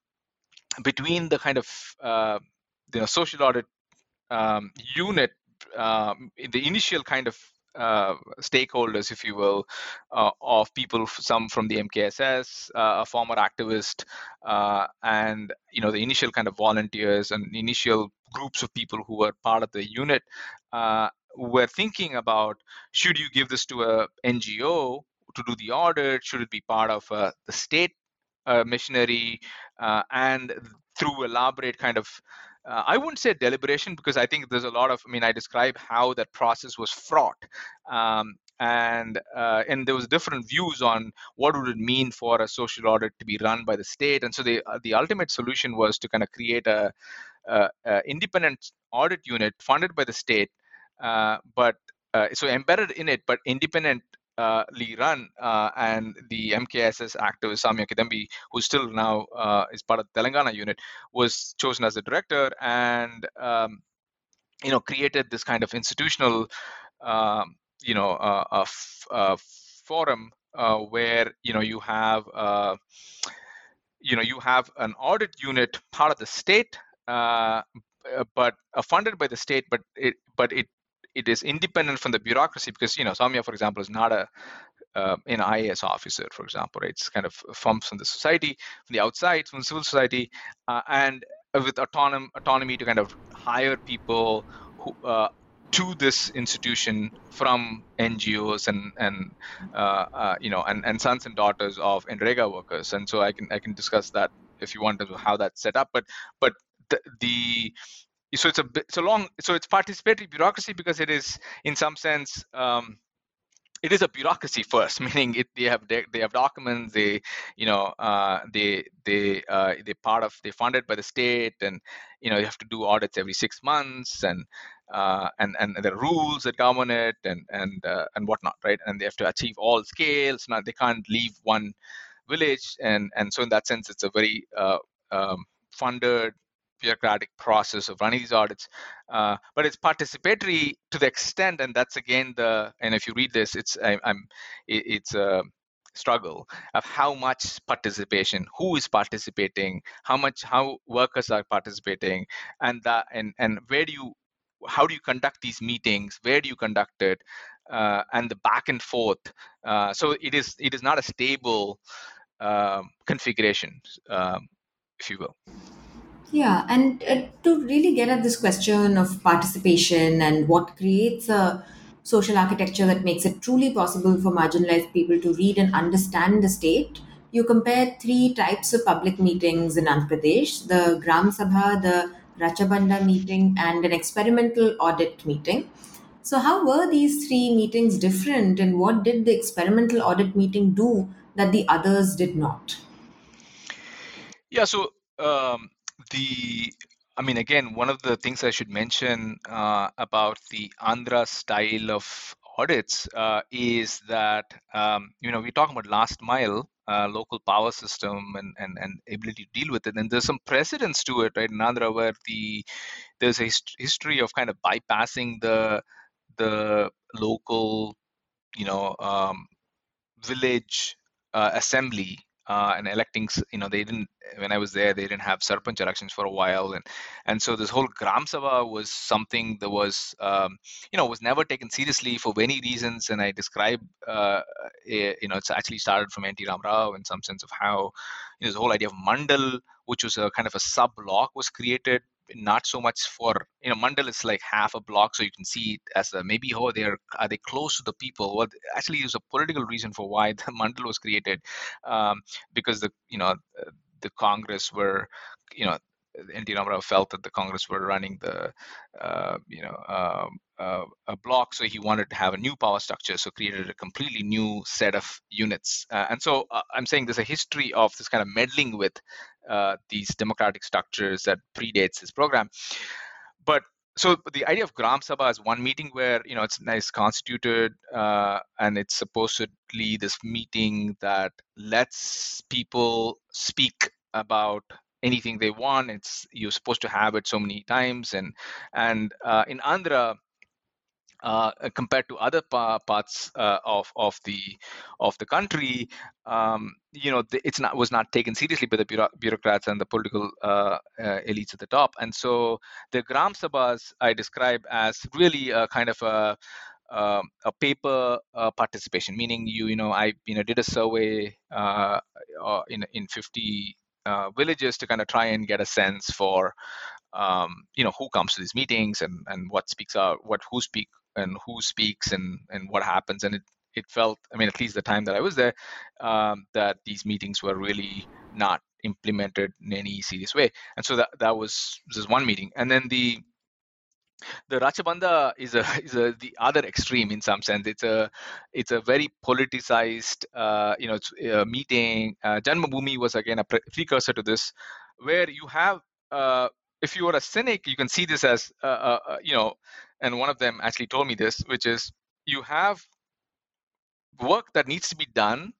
B: between the kind of uh, the social audit um, unit um, the initial kind of uh, stakeholders, if you will, uh, of people, some from the MKSS, uh, a former activist, uh, and you know the initial kind of volunteers and initial groups of people who were part of the unit uh, were thinking about should you give this to a NGO to do the audit? Should it be part of uh, the state missionary? and through elaborate kind of uh, I wouldn't say deliberation because I think there's a lot of. I mean, I describe how that process was fraught, um, and uh, and there was different views on what would it mean for a social audit to be run by the state, and so the uh, the ultimate solution was to kind of create a, a, a independent audit unit funded by the state, uh, but uh, so embedded in it, but independent uh, Lee Run uh, and the MKSS activist Sowmya Kidambi, who still now uh, is part of the Telangana unit, was chosen as the director and um, you know created this kind of institutional um, you know a, a forum uh, where you know you have uh, you know you have an audit unit part of the state uh, but funded by the state but it but it it is independent from the bureaucracy because you know Sowmya, for example, is not a uh, an IAS officer, for example. Right? It's kind of from from the society, from the outside, from civil society, uh, and with autonom- autonomy to kind of hire people who uh, to this institution from NGOs and and uh, uh, you know and, and sons and daughters of NREGA workers, and so I can I can discuss that if you want to how that's set up. But but the, the so it's a a long so it's participatory bureaucracy because it is in some sense um, it is a bureaucracy first meaning it, they have they, they have documents they you know uh, they they uh, they part of they funded by the state and you know you have to do audits every six months and uh, and and the rules that govern it and and uh, and whatnot right? And they have to achieve all scales. Now they can't leave one village and and so in that sense it's a very uh, um, funded bureaucratic process of running these audits uh, but it's participatory to the extent and that's again the and if you read this it's I, am it, it's a struggle of how much participation who is participating how much how workers are participating and that and and where do you how do you conduct these meetings where do you conduct it uh, and the back and forth uh, so it is it is not a stable um, configuration um, if you will
A: yeah, and uh, to really get at this question of participation and what creates a social architecture that makes it truly possible for marginalized people to read and understand the state, you compare three types of public meetings in Andhra Pradesh the Gram Sabha, the Rachabanda meeting, and an experimental audit meeting. So, how were these three meetings different, and what did the experimental audit meeting do that the others did not?
B: Yeah, so um, the I mean, again, one of the things I should mention uh, about the Andhra style of audits uh, is that um, you know we're talking about last mile uh, local power system and, and and ability to deal with it, and there's some precedence to it, right? In Andhra, where the there's a hist- history of kind of bypassing the the local, you know, um, village uh, assembly uh, and electing you know they didn't when i was there they didn't have sarpanch elections for a while and and so this whole gram sabha was something that was um, you know was never taken seriously for many reasons and i describe uh, you know it's actually started from nt ramarao in some sense of how you know, the whole idea of mandal which was a kind of a sub block was created not so much for you know mandal is like half a block so you can see it as a maybe oh they're are they close to the people well actually there's a political reason for why the mandal was created um, because the you know the congress were you know NT Ramarao felt that the Congress were running the, uh, you know, uh, uh, a block, so he wanted to have a new power structure, so created a completely new set of units. Uh, and so uh, I'm saying there's a history of this kind of meddling with uh, these democratic structures that predates this program. But so the idea of Gram Sabha is one meeting where you know it's nice constituted and it's supposedly this meeting that lets people speak about anything they want. It's you're supposed to have it so many times, and and uh, in Andhra. Uh, compared to other pa- parts uh, of of the of the country, um, you know, it's not was not taken seriously by the bureau- bureaucrats and the political uh, uh, elites at the top. And so the Gram Sabhas I describe as really a kind of a uh, a paper uh, participation, meaning you you know I you know did a survey uh, in in 50 uh, villages to kind of try and get a sense for um, you know who comes to these meetings and and what speaks out what who speak and who speaks and and what happens and it it felt i mean at least the time that i was there um, that these meetings were really not implemented in any serious way and so that that was this is one meeting and then the the Rachabanda is a is a the other extreme in some sense. It's a it's a very politicized uh, you know meeting. Uh, Janmabhoomi was again a precursor to this, where you have uh, if you are a cynic, you can see this as uh, uh, uh, you know, and one of them actually told me this, which is you have work that needs to be done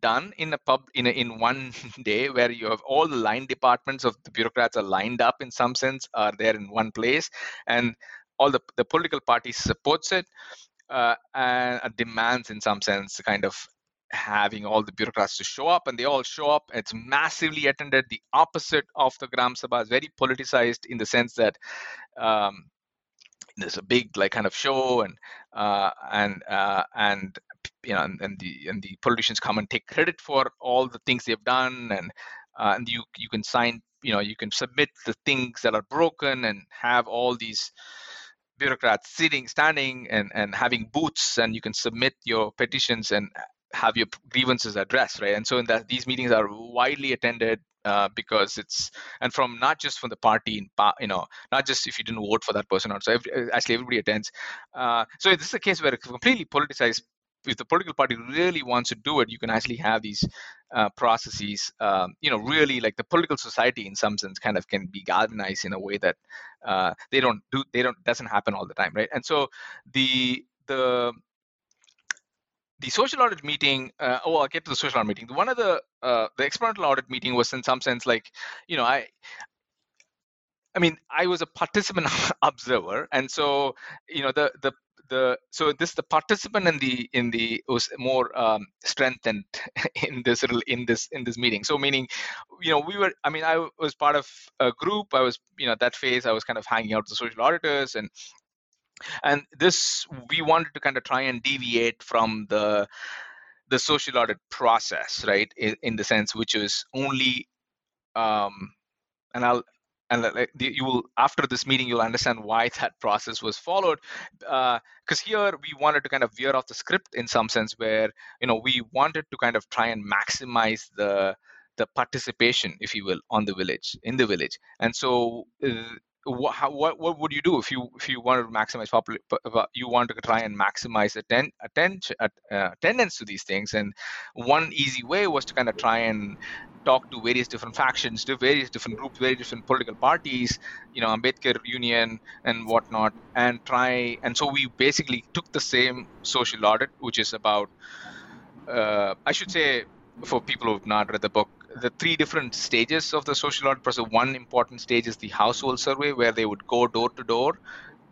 B: done in a pub in a, in one day where you have all the line departments of the bureaucrats are lined up in some sense are there in one place and all the, the political party supports it uh, and demands in some sense kind of having all the bureaucrats to show up and they all show up. It's massively attended. The opposite of the gram sabha is very politicized in the sense that um, there's a big like kind of show and uh, and uh, and you know and, and, the and the politicians come and take credit for all the things they've done and uh, and you you can sign you know you can submit the things that are broken and have all these bureaucrats sitting, standing, and and having booths, and you can submit your petitions and have your grievances addressed, right? And so in that these meetings are widely attended uh, because it's and from not just from the party in you know not just if you didn't vote for that person or so every, actually everybody attends uh, so this is a case where it's completely politicized if the political party really wants to do it you can actually have these uh, processes um, you know really like the political society in some sense kind of can be galvanized in a way that uh, they don't do they don't doesn't happen all the time right and so the the the social audit meeting uh, oh i'll get to the social audit meeting. One of the uh, the experimental audit meeting was in some sense like you know i i mean i was a participant observer and so you know the the the so this the participant in the in the was more um, strengthened in this in this in this meeting. So meaning you know we were i mean i was part of a group. I was you know that phase i was kind of hanging out with the social auditors and and this we wanted to kind of try and deviate from the the social audit process right in, in the sense which is only um and i'll and you will after this meeting you'll understand why that process was followed. Because uh, here we wanted to kind of veer off the script in some sense where you know we wanted to kind of try and maximize the the participation if you will on the village in the village. And so uh, what, how, what what would you do if you if you wanted to maximize popul- you want to try and maximize atten- attention uh, attendance to these things and one easy way was to kind of try and talk to various different factions to various different groups very different political parties you know ambedkar union and whatnot and try and so we basically took the same social audit which is about uh, i should say for people who have not read the book the three different stages of the social audit process. One important stage is the household survey, where they would go door to door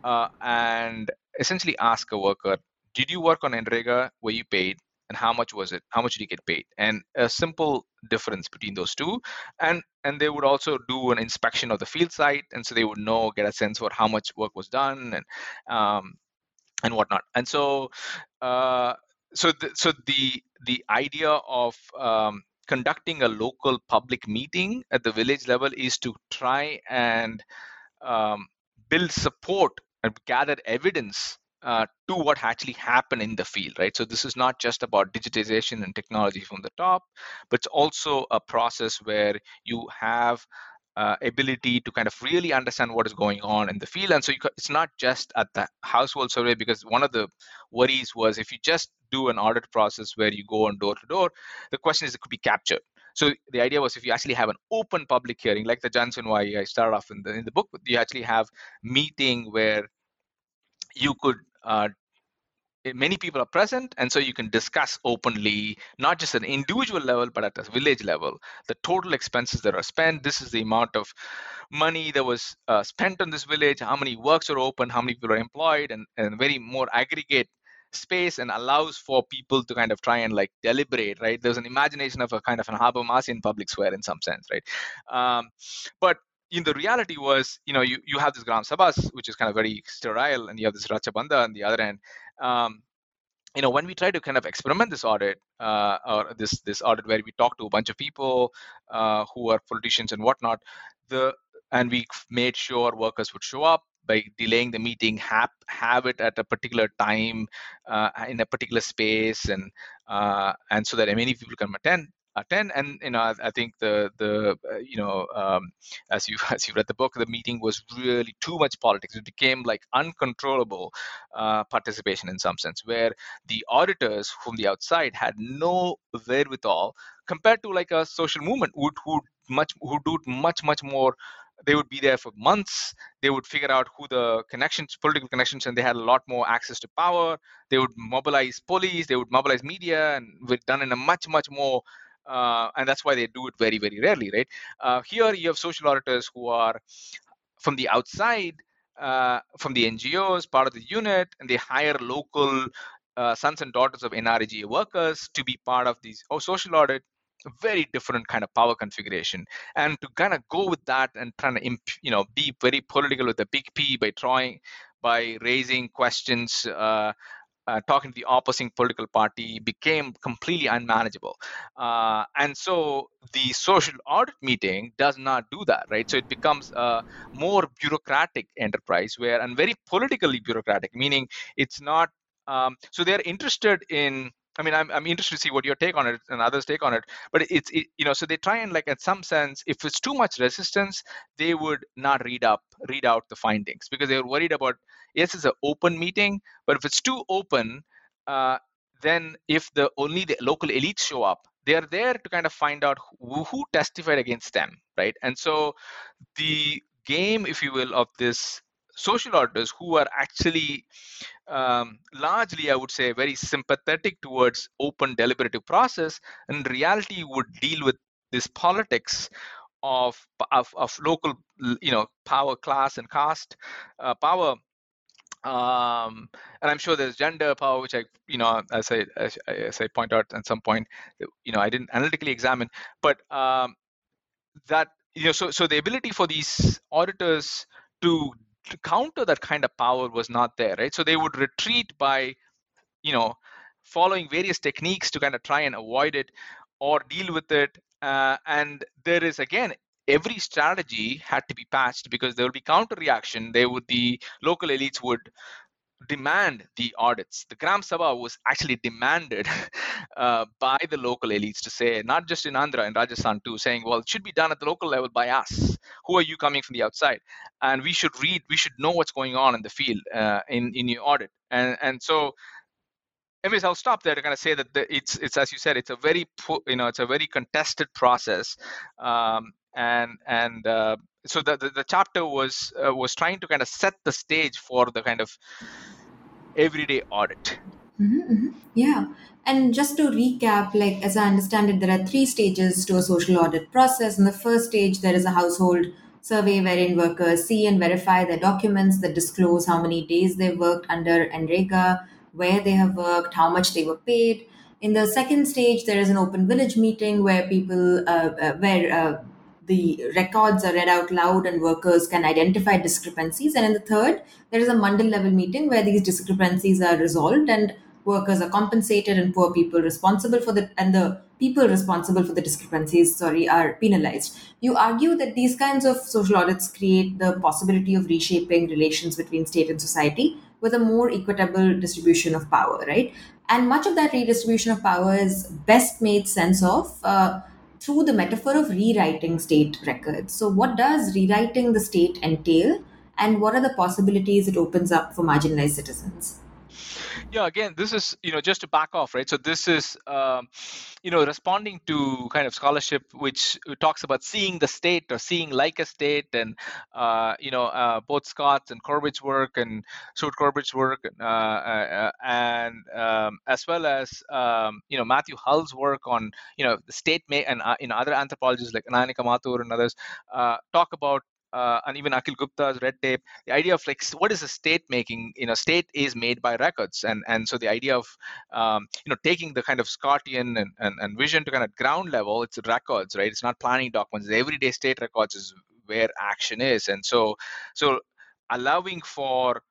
B: uh, and essentially ask a worker, "Did you work on NREGA? Were you paid? And how much was it? How much did you get paid?" And a simple difference between those two, and and they would also do an inspection of the field site, and so they would know, get a sense for how much work was done, and um, and whatnot. And so. Uh, so the, so the the idea of um, conducting a local public meeting at the village level is to try and um, build support and gather evidence uh, to what actually happened in the field, right? So this is not just about digitization and technology from the top, but it's also a process where you have uh, ability to kind of really understand what is going on in the field. And so you, it's not just at the household survey because one of the worries was if you just do an audit process where you go on door to door, the question is it could be captured. So the idea was if you actually have an open public hearing, like the Jansunwai I started off in the in the book, you actually have meeting where you could uh, many people are present and so you can discuss openly not just at an individual level but at a village level the total expenses that are spent this is the amount of money that was uh, spent on this village how many works are open how many people are employed and, and very more aggregate space and allows for people to kind of try and like deliberate right there's an imagination of a kind of an Habermasian public square in some sense right um, but in the reality was, you know, you, you have this Gram Sabhas, which is kind of very sterile, and you have this Rachabanda on the other end. Um, you know, when we try to kind of experiment this audit, uh, or this this audit where we talk to a bunch of people uh, who are politicians and whatnot, the and we made sure workers would show up by delaying the meeting, have have it at a particular time uh, in a particular space, and uh, and so that many people can attend attend and you know I, I think the the uh, you know um, as you as you read the book the meeting was really too much politics. It became like uncontrollable uh, participation in some sense where the auditors from the outside had no wherewithal compared to like a social movement would who much who do much much more they would be there for months. They would figure out who the connections political connections and they had a lot more access to power. They would mobilize police. They would mobilize media and we've done in a much much more uh, and that's why they do it very very rarely right? Uh, here you have social auditors who are from the outside uh, from the ngos part of the unit and they hire local uh, sons and daughters of NREGA workers to be part of these oh, social audit very different kind of power configuration. And to kind of go with that and trying to you know be very political with a big p by trying by raising questions uh, uh, talking to the opposing political party became completely unmanageable. Uh, and so the social audit meeting does not do that, right? So it becomes a more bureaucratic enterprise where, and very politically bureaucratic, meaning it's not, um, so they're interested in I mean, I'm, I'm interested to see what your take on it and others' take on it. But it's, it, you know, so they try and like, in some sense, if it's too much resistance, they would not read up, read out the findings because they're worried about, yes, it's an open meeting, but if it's too open, uh, then if the only the local elites show up, they're there to kind of find out who, who testified against them, right? And so the game, if you will, of this social auditors who are actually um, largely, I would say, very sympathetic towards open deliberative process, in reality would deal with this politics of, of, of local, you know, power, class, and caste uh, power. Um, and I'm sure there's gender power, which I, you know, as I as, as I point out at some point, you know, I didn't analytically examine, but um, that you know, so so the ability for these auditors to to counter that kind of power was not there right? So they would retreat by you know following various techniques to kind of try and avoid it or deal with it. Uh, and there is again every strategy had to be patched because there will be counter reaction there would the local elites would demand the audits. The Gram Sabha was actually demanded uh, by the local elites to say, not just in Andhra and Rajasthan too, saying, well, it should be done at the local level by us. Who are you coming from the outside? And we should read, we should know what's going on in the field uh, in in your audit. And and so. Anyways, I'll stop there to kind of say that the, it's it's as you said, it's a very you know it's a very contested process, um, and and uh, so the, the, the chapter was uh, was trying to kind of set the stage for the kind of everyday audit
A: mm-hmm, mm-hmm. yeah and just to recap like as i understand it there are three stages to a social audit process in the first stage there is a household survey wherein workers see and verify their documents that disclose how many days they worked under NREGA where they have worked, how much they were paid. In the second stage, there is an open village meeting where people, uh, uh, where uh, the records are read out loud and workers can identify discrepancies. And in the third, there is a mandal level meeting where these discrepancies are resolved and workers are compensated and poor people responsible for the and the people responsible for the discrepancies sorry are penalized you argue that these kinds of social audits create the possibility of reshaping relations between state and society with a more equitable distribution of power right and much of that redistribution of power is best made sense of uh, through the metaphor of rewriting state records. So, what does rewriting the state entail, and what are the possibilities it opens up for marginalized citizens?
B: Yeah again this is you know just to back off right? So this is um, you know responding to kind of scholarship which talks about seeing the state or seeing like a state and uh, you know uh, both scott's and Corbridge's work and Stuart Corbridge's work uh, uh and um, as well as um, you know matthew hull's work on you know the state may and uh, in other anthropologists like anayanika mathur and others uh, talk about uh, and even Akhil Gupta's red tape, the idea of like what is a state making? You know, state is made by records, and and so the idea of um, you know taking the kind of Scottian and, and, and vision to kind of ground level, it's records, right? It's not planning documents. The everyday state records is where action is, and so so allowing for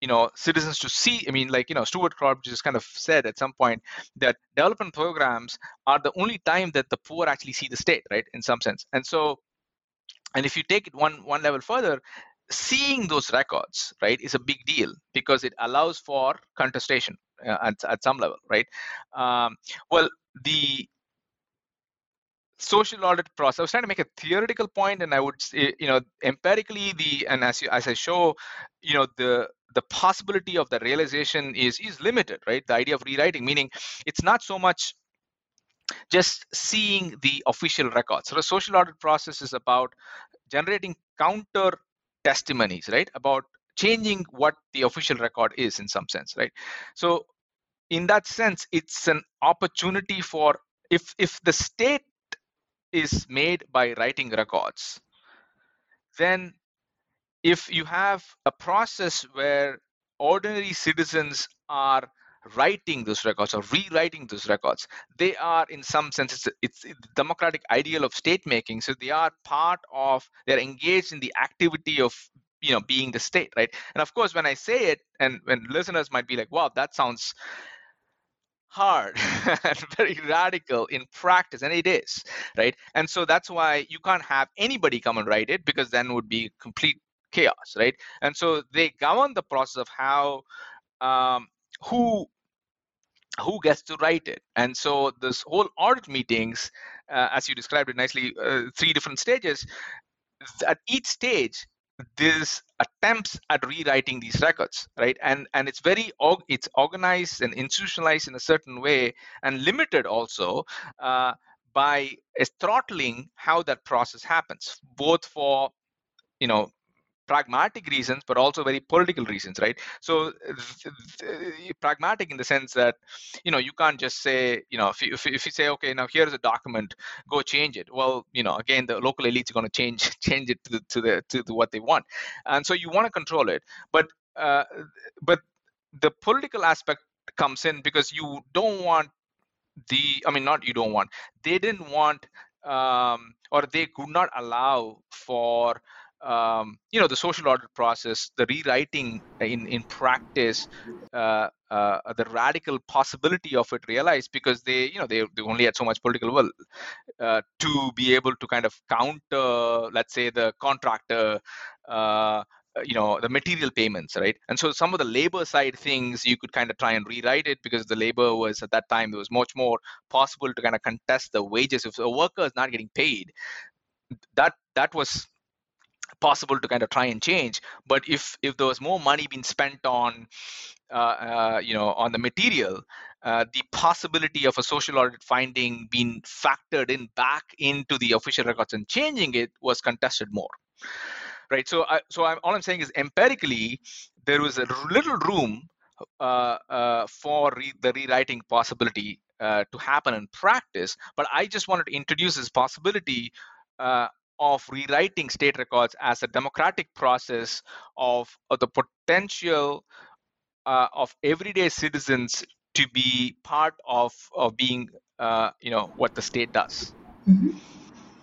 B: you know citizens to see i mean like you know Stuart Corbridge just kind of said at some point that development programs are the only time that the poor actually see the state right in some sense and so and if you take it one one level further seeing those records right is a big deal because it allows for contestation uh, at, at some level right? Um, well the social audit process i was trying to make a theoretical point and i would say you know empirically the and as you as i show you know the the possibility of the realization is is limited right? The idea of rewriting meaning it's not so much just seeing the official records. So the social audit process is about generating counter testimonies, right? About changing what the official record is in some sense, right? So in that sense, it's an opportunity for if if the state is made by writing records, then if you have a process where ordinary citizens are writing those records or rewriting those records. They are in some sense it's, it's democratic ideal of state making. So they are part of they're engaged in the activity of you know being the state right? And of course when i say it and when listeners might be like wow that sounds hard and very radical in practice and it is right? And so that's why you can't have anybody come and write it because then would be complete chaos right? And so they govern the process of how um, who who gets to write it. And so this whole audit meetings uh, as you described it nicely uh, three different stages at each stage this attempts at rewriting these records right? And and it's very it's organized and institutionalized in a certain way and limited also uh, by throttling how that process happens both for you know pragmatic reasons but also very political reasons right? So pragmatic in the sense that you know you can't just say you know if you, if, if you say okay now here's a document go change it. Well you know again the local elites are going to change change it to the, to the to what they want. And so you want to control it. But uh, but the political aspect comes in because you don't want the i mean not you don't want they didn't want um, or they could not allow for um, you know the social audit process the rewriting in in practice uh, uh, the radical possibility of it realized because they you know they, they only had so much political will uh, to be able to kind of counter let's say the contractor uh, you know the material payments right? And so some of the labor side things you could kind of try and rewrite it because the labor was at that time it was much more possible to kind of contest the wages. If a worker is not getting paid that that was possible to kind of try and change. But if if there was more money being spent on uh, uh, you know on the material uh, the possibility of a social audit finding being factored in back into the official records and changing it was contested more. Right? So I, so I'm, all i'm saying is empirically there was a little room uh, uh, for re- the rewriting possibility uh, to happen in practice. But i just wanted to introduce this possibility of rewriting state records as a democratic process of, of the potential uh, of everyday citizens to be part of of being uh, you know what the state does.
A: Mm-hmm.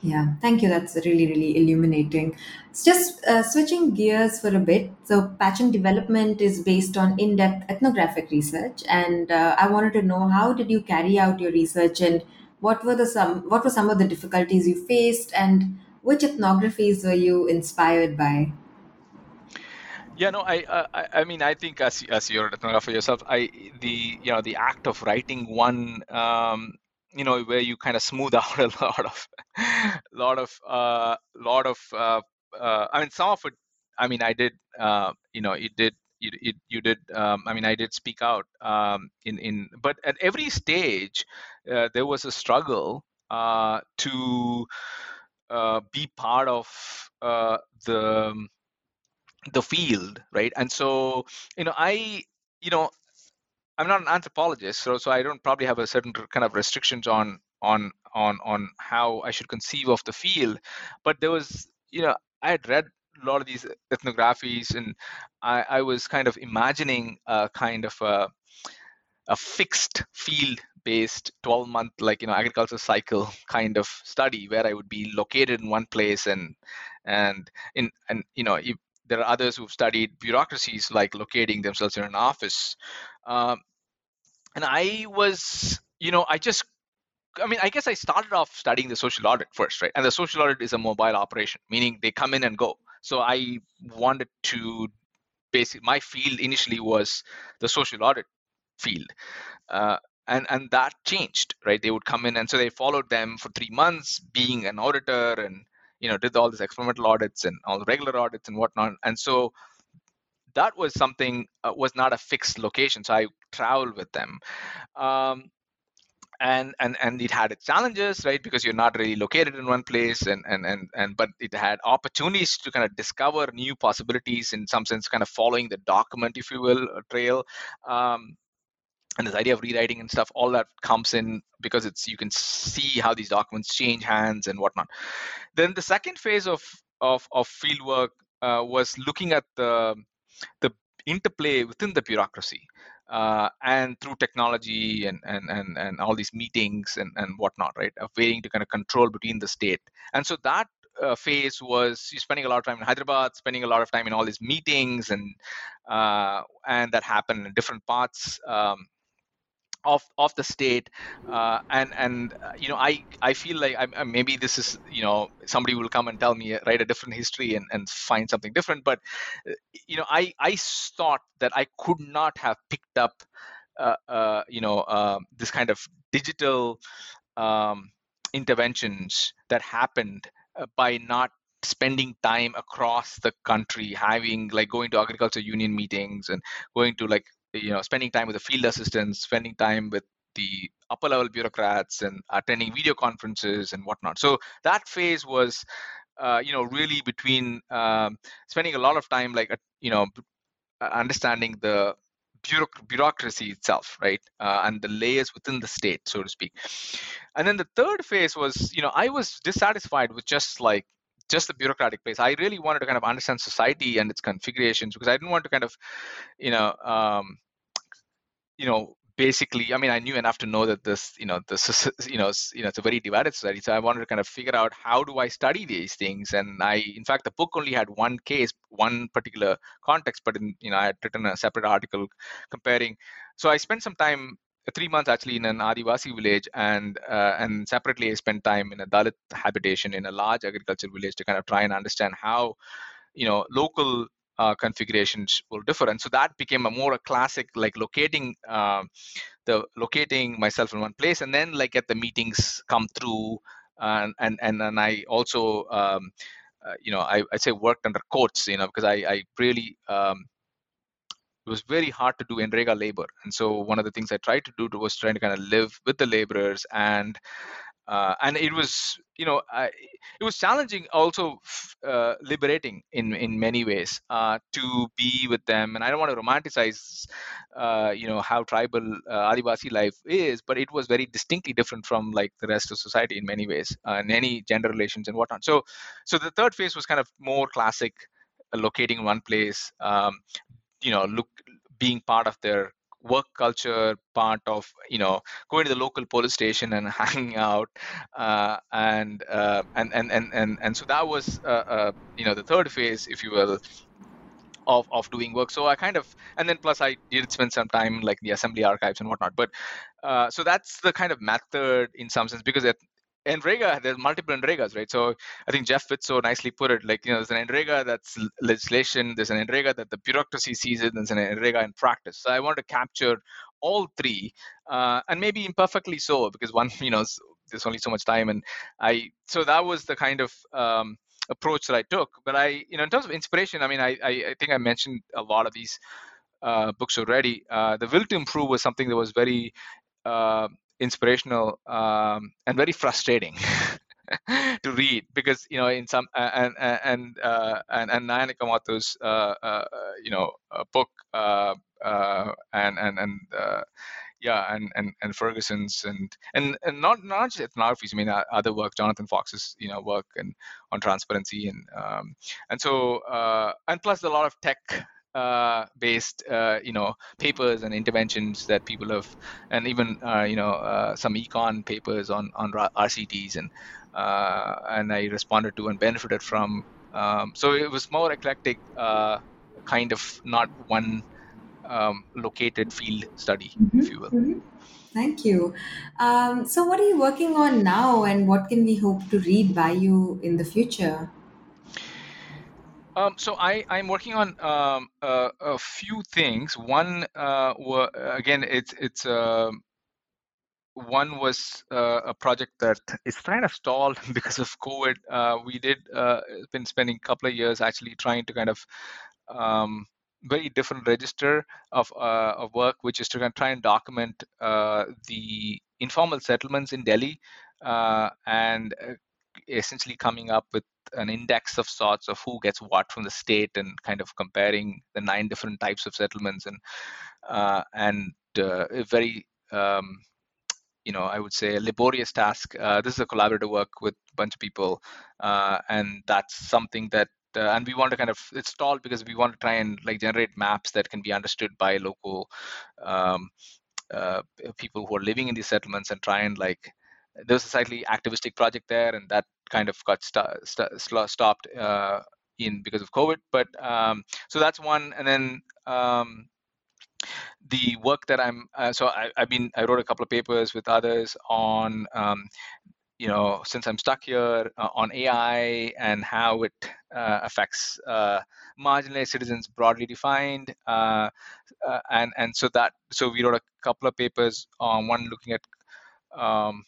A: yeah. Thank you. That's really really illuminating. It's just uh, switching gears for a bit. So patching development is based on in-depth ethnographic research. And uh, i wanted to know how did you carry out your research and what were the some what were some of the difficulties you faced? And which ethnographies were you inspired by?
B: Yeah, no, I, I, I mean, I think as as you're an ethnographer yourself, I the you know the act of writing one, um, you know, where you kind of smooth out a lot of, lot of, uh, lot of, uh, uh, I mean, some of it, I mean, I did, uh, you know, it did you, you, you did um, i mean i did speak out um, in in but at every stage uh, there was a struggle uh, to uh, be part of uh, the the field right? And so you know i you know i'm not an anthropologist so so i don't probably have a certain kind of restrictions on on on on how i should conceive of the field. But there was you know i had read a lot of these ethnographies and i i was kind of imagining a kind of a a fixed field based 12 month like you know agriculture cycle kind of study where i would be located in one place and and in and you know if, there are others who've studied bureaucracies like locating themselves in an office um, and i was you know i just I mean, I guess I started off studying the social audit first, right? And the social audit is a mobile operation, meaning they come in and go. So I wanted to basically, my field initially was the social audit field. Uh, and and that changed right? They would come in and so they followed them for three months being an auditor and you know did all these experimental audits and all the regular audits and whatnot. And so that was something uh, was not a fixed location so i traveled with them. Um, and and and it had its challenges right? Because you're not really located in one place and and and, and but it had opportunities to kind of discover new possibilities in some sense kind of following the document if you will trail. Um, and this idea of rewriting and stuff all that comes in because it's you can see how these documents change hands and whatnot then the second phase of of, of fieldwork uh, was looking at the the interplay within the bureaucracy uh, and through technology and, and and and all these meetings and and whatnot right of waiting to kind of control between the state and so that uh, phase was you spending a lot of time in Hyderabad, spending a lot of time in all these meetings, and uh, and that happened in different parts. Um, of, of the state uh, and and uh, you know I I feel like I, maybe this is you know somebody will come and tell me write a different history and, and find something different but uh, you know I I thought that I could not have picked up uh, uh, you know um, this kind of digital um, interventions that happened by not spending time across the country having like going to agriculture union meetings and going to like you know spending time with the field assistants spending time with the upper level bureaucrats and attending video conferences and whatnot so that phase was uh, you know really between um, spending a lot of time like uh, you know understanding the bureaucracy itself, right, uh, and the layers within the state, so to speak. And then the third phase was, you know, I was dissatisfied with just like just the bureaucratic place. I really wanted to kind of understand society and its configurations because I didn't want to kind of, you know, um, you know, basically i mean i knew enough to know that this you know this you know you know it's a very divided society. So i wanted to kind of figure out how do i study these things? And i in fact the book only had one case one particular context but in you know i had written a separate article comparing. So i spent some time three months actually in an Adivasi village, and uh, and separately I spent time in a Dalit habitation in a large agricultural village to kind of try and understand how, you know, local uh, configurations will differ. And so that became a more a classic like locating uh, the locating myself in one place and then like at the meetings come through and and and, and i also um, uh, you know I, I say worked under courts you know because i i really um, it was very hard to do NREGA labor. And so one of the things I tried to do was trying to kind of live with the laborers. And uh, and it was you know I, it was challenging also uh, liberating in in many ways uh, to be with them. And i don't want to romanticize uh, you know how tribal uh, adivasi life is but it was very distinctly different from like the rest of society in many ways uh, in any gender relations and whatnot. So so the third phase was kind of more classic locating one place um, you know look being part of their work culture part of you know going to the local police station and hanging out uh, and, uh, and, and and and and so that was uh, uh, you know the third phase if you will of, of doing work. So i kind of and then plus i did spend some time like the assembly archives and whatnot. But uh, so that's the kind of method in some sense because at NREGA, there's multiple NREGAs, right? So I think Jeff Fitz so nicely put it, like, you know, there's an NREGA that's legislation, there's an NREGA that the bureaucracy sees it, there's an NREGA in practice. So I want to capture all three, uh, and maybe imperfectly so, because one, you know, there's only so much time. And I, so that was the kind of um, approach that I took. But I, you know, in terms of inspiration, I mean, I, I, I think I mentioned a lot of these uh, books already. Uh, the Will to Improve was something that was very uh, inspirational um, and very frustrating to read because you know in some and and uh, and and Nayanika Mathur's uh, uh, you know book uh, uh, and and and uh, yeah and and and Ferguson's and and and not not just ethnographies. I mean other work Jonathan Fox's you know work and on transparency and um, and so and plus a lot of tech uh, based uh, you know papers and interventions that people have and even uh, you know uh, some econ papers on on RCTs and uh, and I responded to and benefited from um, so it was more eclectic uh, kind of not one um, located field study mm-hmm, if you will mm-hmm.
A: Thank you. Um, so, what are you working on now, and what can we hope to read by you in the future?
B: Um, so I, I'm working on um, a, a, few things. One, uh, again, it's it's uh, one was uh, a project that is kind of stalled because of COVID. Uh, we did uh, been spending a couple of years actually trying to kind of um, very different register of uh, of work, which is to kind of try and document the informal settlements in Delhi and essentially coming up with an index of sorts of who gets what from the state and kind of comparing the nine different types of settlements and uh, and uh, a very um, you know I would say a laborious task. Uh, this is a collaborative work with a bunch of people, uh, and that's something that. Uh, and we want to kind of it's stalled because we want to try and like generate maps that can be understood by local um, uh, people who are living in these settlements and try and like there was a slightly activistic project there, and that kind of got st- st- stopped uh, in because of COVID. But um, so that's one, and then um, the work that I'm uh, so I, have been I wrote a couple of papers with others on um, you know since I'm stuck here uh, on AI and how it uh, affects uh, marginalized citizens broadly defined uh, and and so that so we wrote a couple of papers on one looking at um,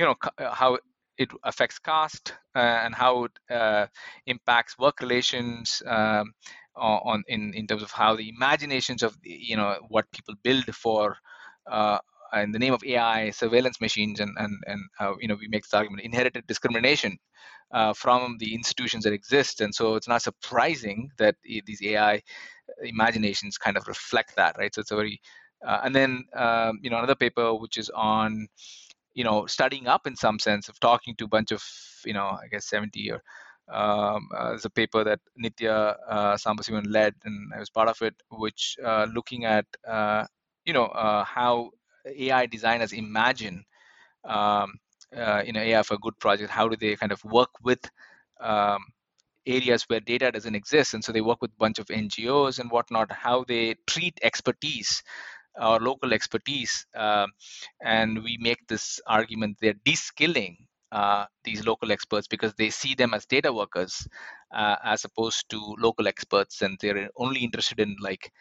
B: you know how it affects caste and how it impacts work relations um, on in in terms of how the imaginations of you know what people build for uh, in the name of AI surveillance machines and and and uh, you know we make this argument inherited discrimination uh, from the institutions that exist. And so it's not surprising that these AI imaginations kind of reflect that right? So it's a very uh, and then um, you know another paper which is on you know studying up in some sense of talking to a bunch of you know I guess 70 or um, uh, a paper that Nithya uh, Sambasivan led, and I was part of it, which uh, looking at uh, you know uh, how AI designers imagine um, uh, you know AI for a good project. How do they kind of work with um, areas where data doesn't exist, and so they work with a bunch of NGOs and whatnot. How they treat expertise or local expertise, um, and we make this argument they're de-skilling uh, these local experts because they see them as data workers uh, as opposed to local experts and they're only interested in like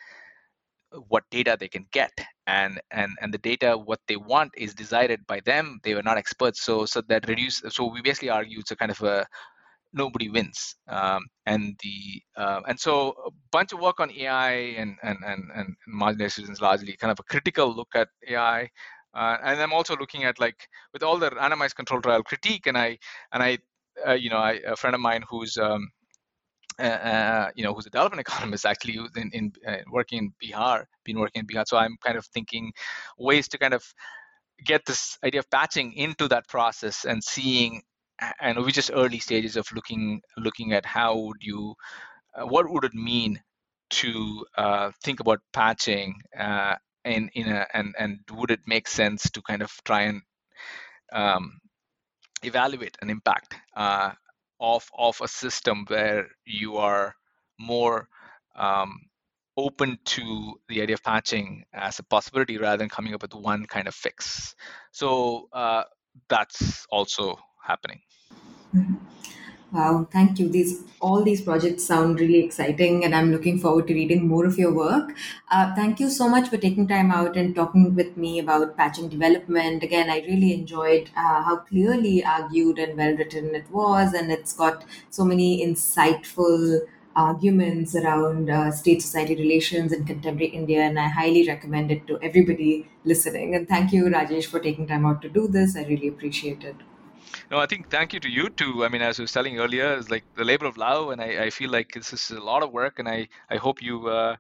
B: what data they can get. And and and the data what they want is decided by them. They were not experts. So so that reduce so we basically argue it's a kind of a nobody wins um, and the uh, and so a bunch of work on ai and and and, and marginalized citizens largely kind of a critical look at ai uh, and I'm also looking at like with all the randomized control trial critique, and I and I, uh, you know, I, a friend of mine who's um, uh, uh you know, who's a development economist actually in, in uh, working in Bihar, been working in Bihar. So I'm kind of thinking ways to kind of get this idea of patching into that process and seeing, and we're just early stages of looking looking at how would you, uh, what would it mean to think about patching in in a and and would it make sense to kind of try and um, evaluate an impact uh, of of a system where you are more um, open to the idea of patching as a possibility rather than coming up with one kind of fix. So uh, that's also happening.
A: Mm-hmm. Wow, thank you. These all these projects sound really exciting, and I'm looking forward to reading more of your work. Uh, thank you so much for taking time out and talking with me about patching development. Again, I really enjoyed uh, how clearly argued and well written it was, and it's got so many insightful arguments around uh, state society relations in contemporary India, and I highly recommend it to everybody listening. And thank you, Rajesh, for taking time out to do this. I really appreciate it.
B: No, I think thank you to you too. I mean, as I was telling earlier, it's like the labor of love, and I, I feel like this is a lot of work, and I, I hope you, uh,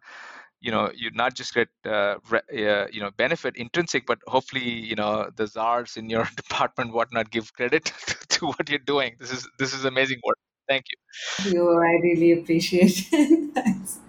B: you know, you not just get, uh, re, uh, you know, benefit intrinsic, but hopefully, you know, the czars in your department, whatnot, give credit to, what you're doing. This is this is amazing work. Thank you.
A: You. I really appreciate it. Thanks.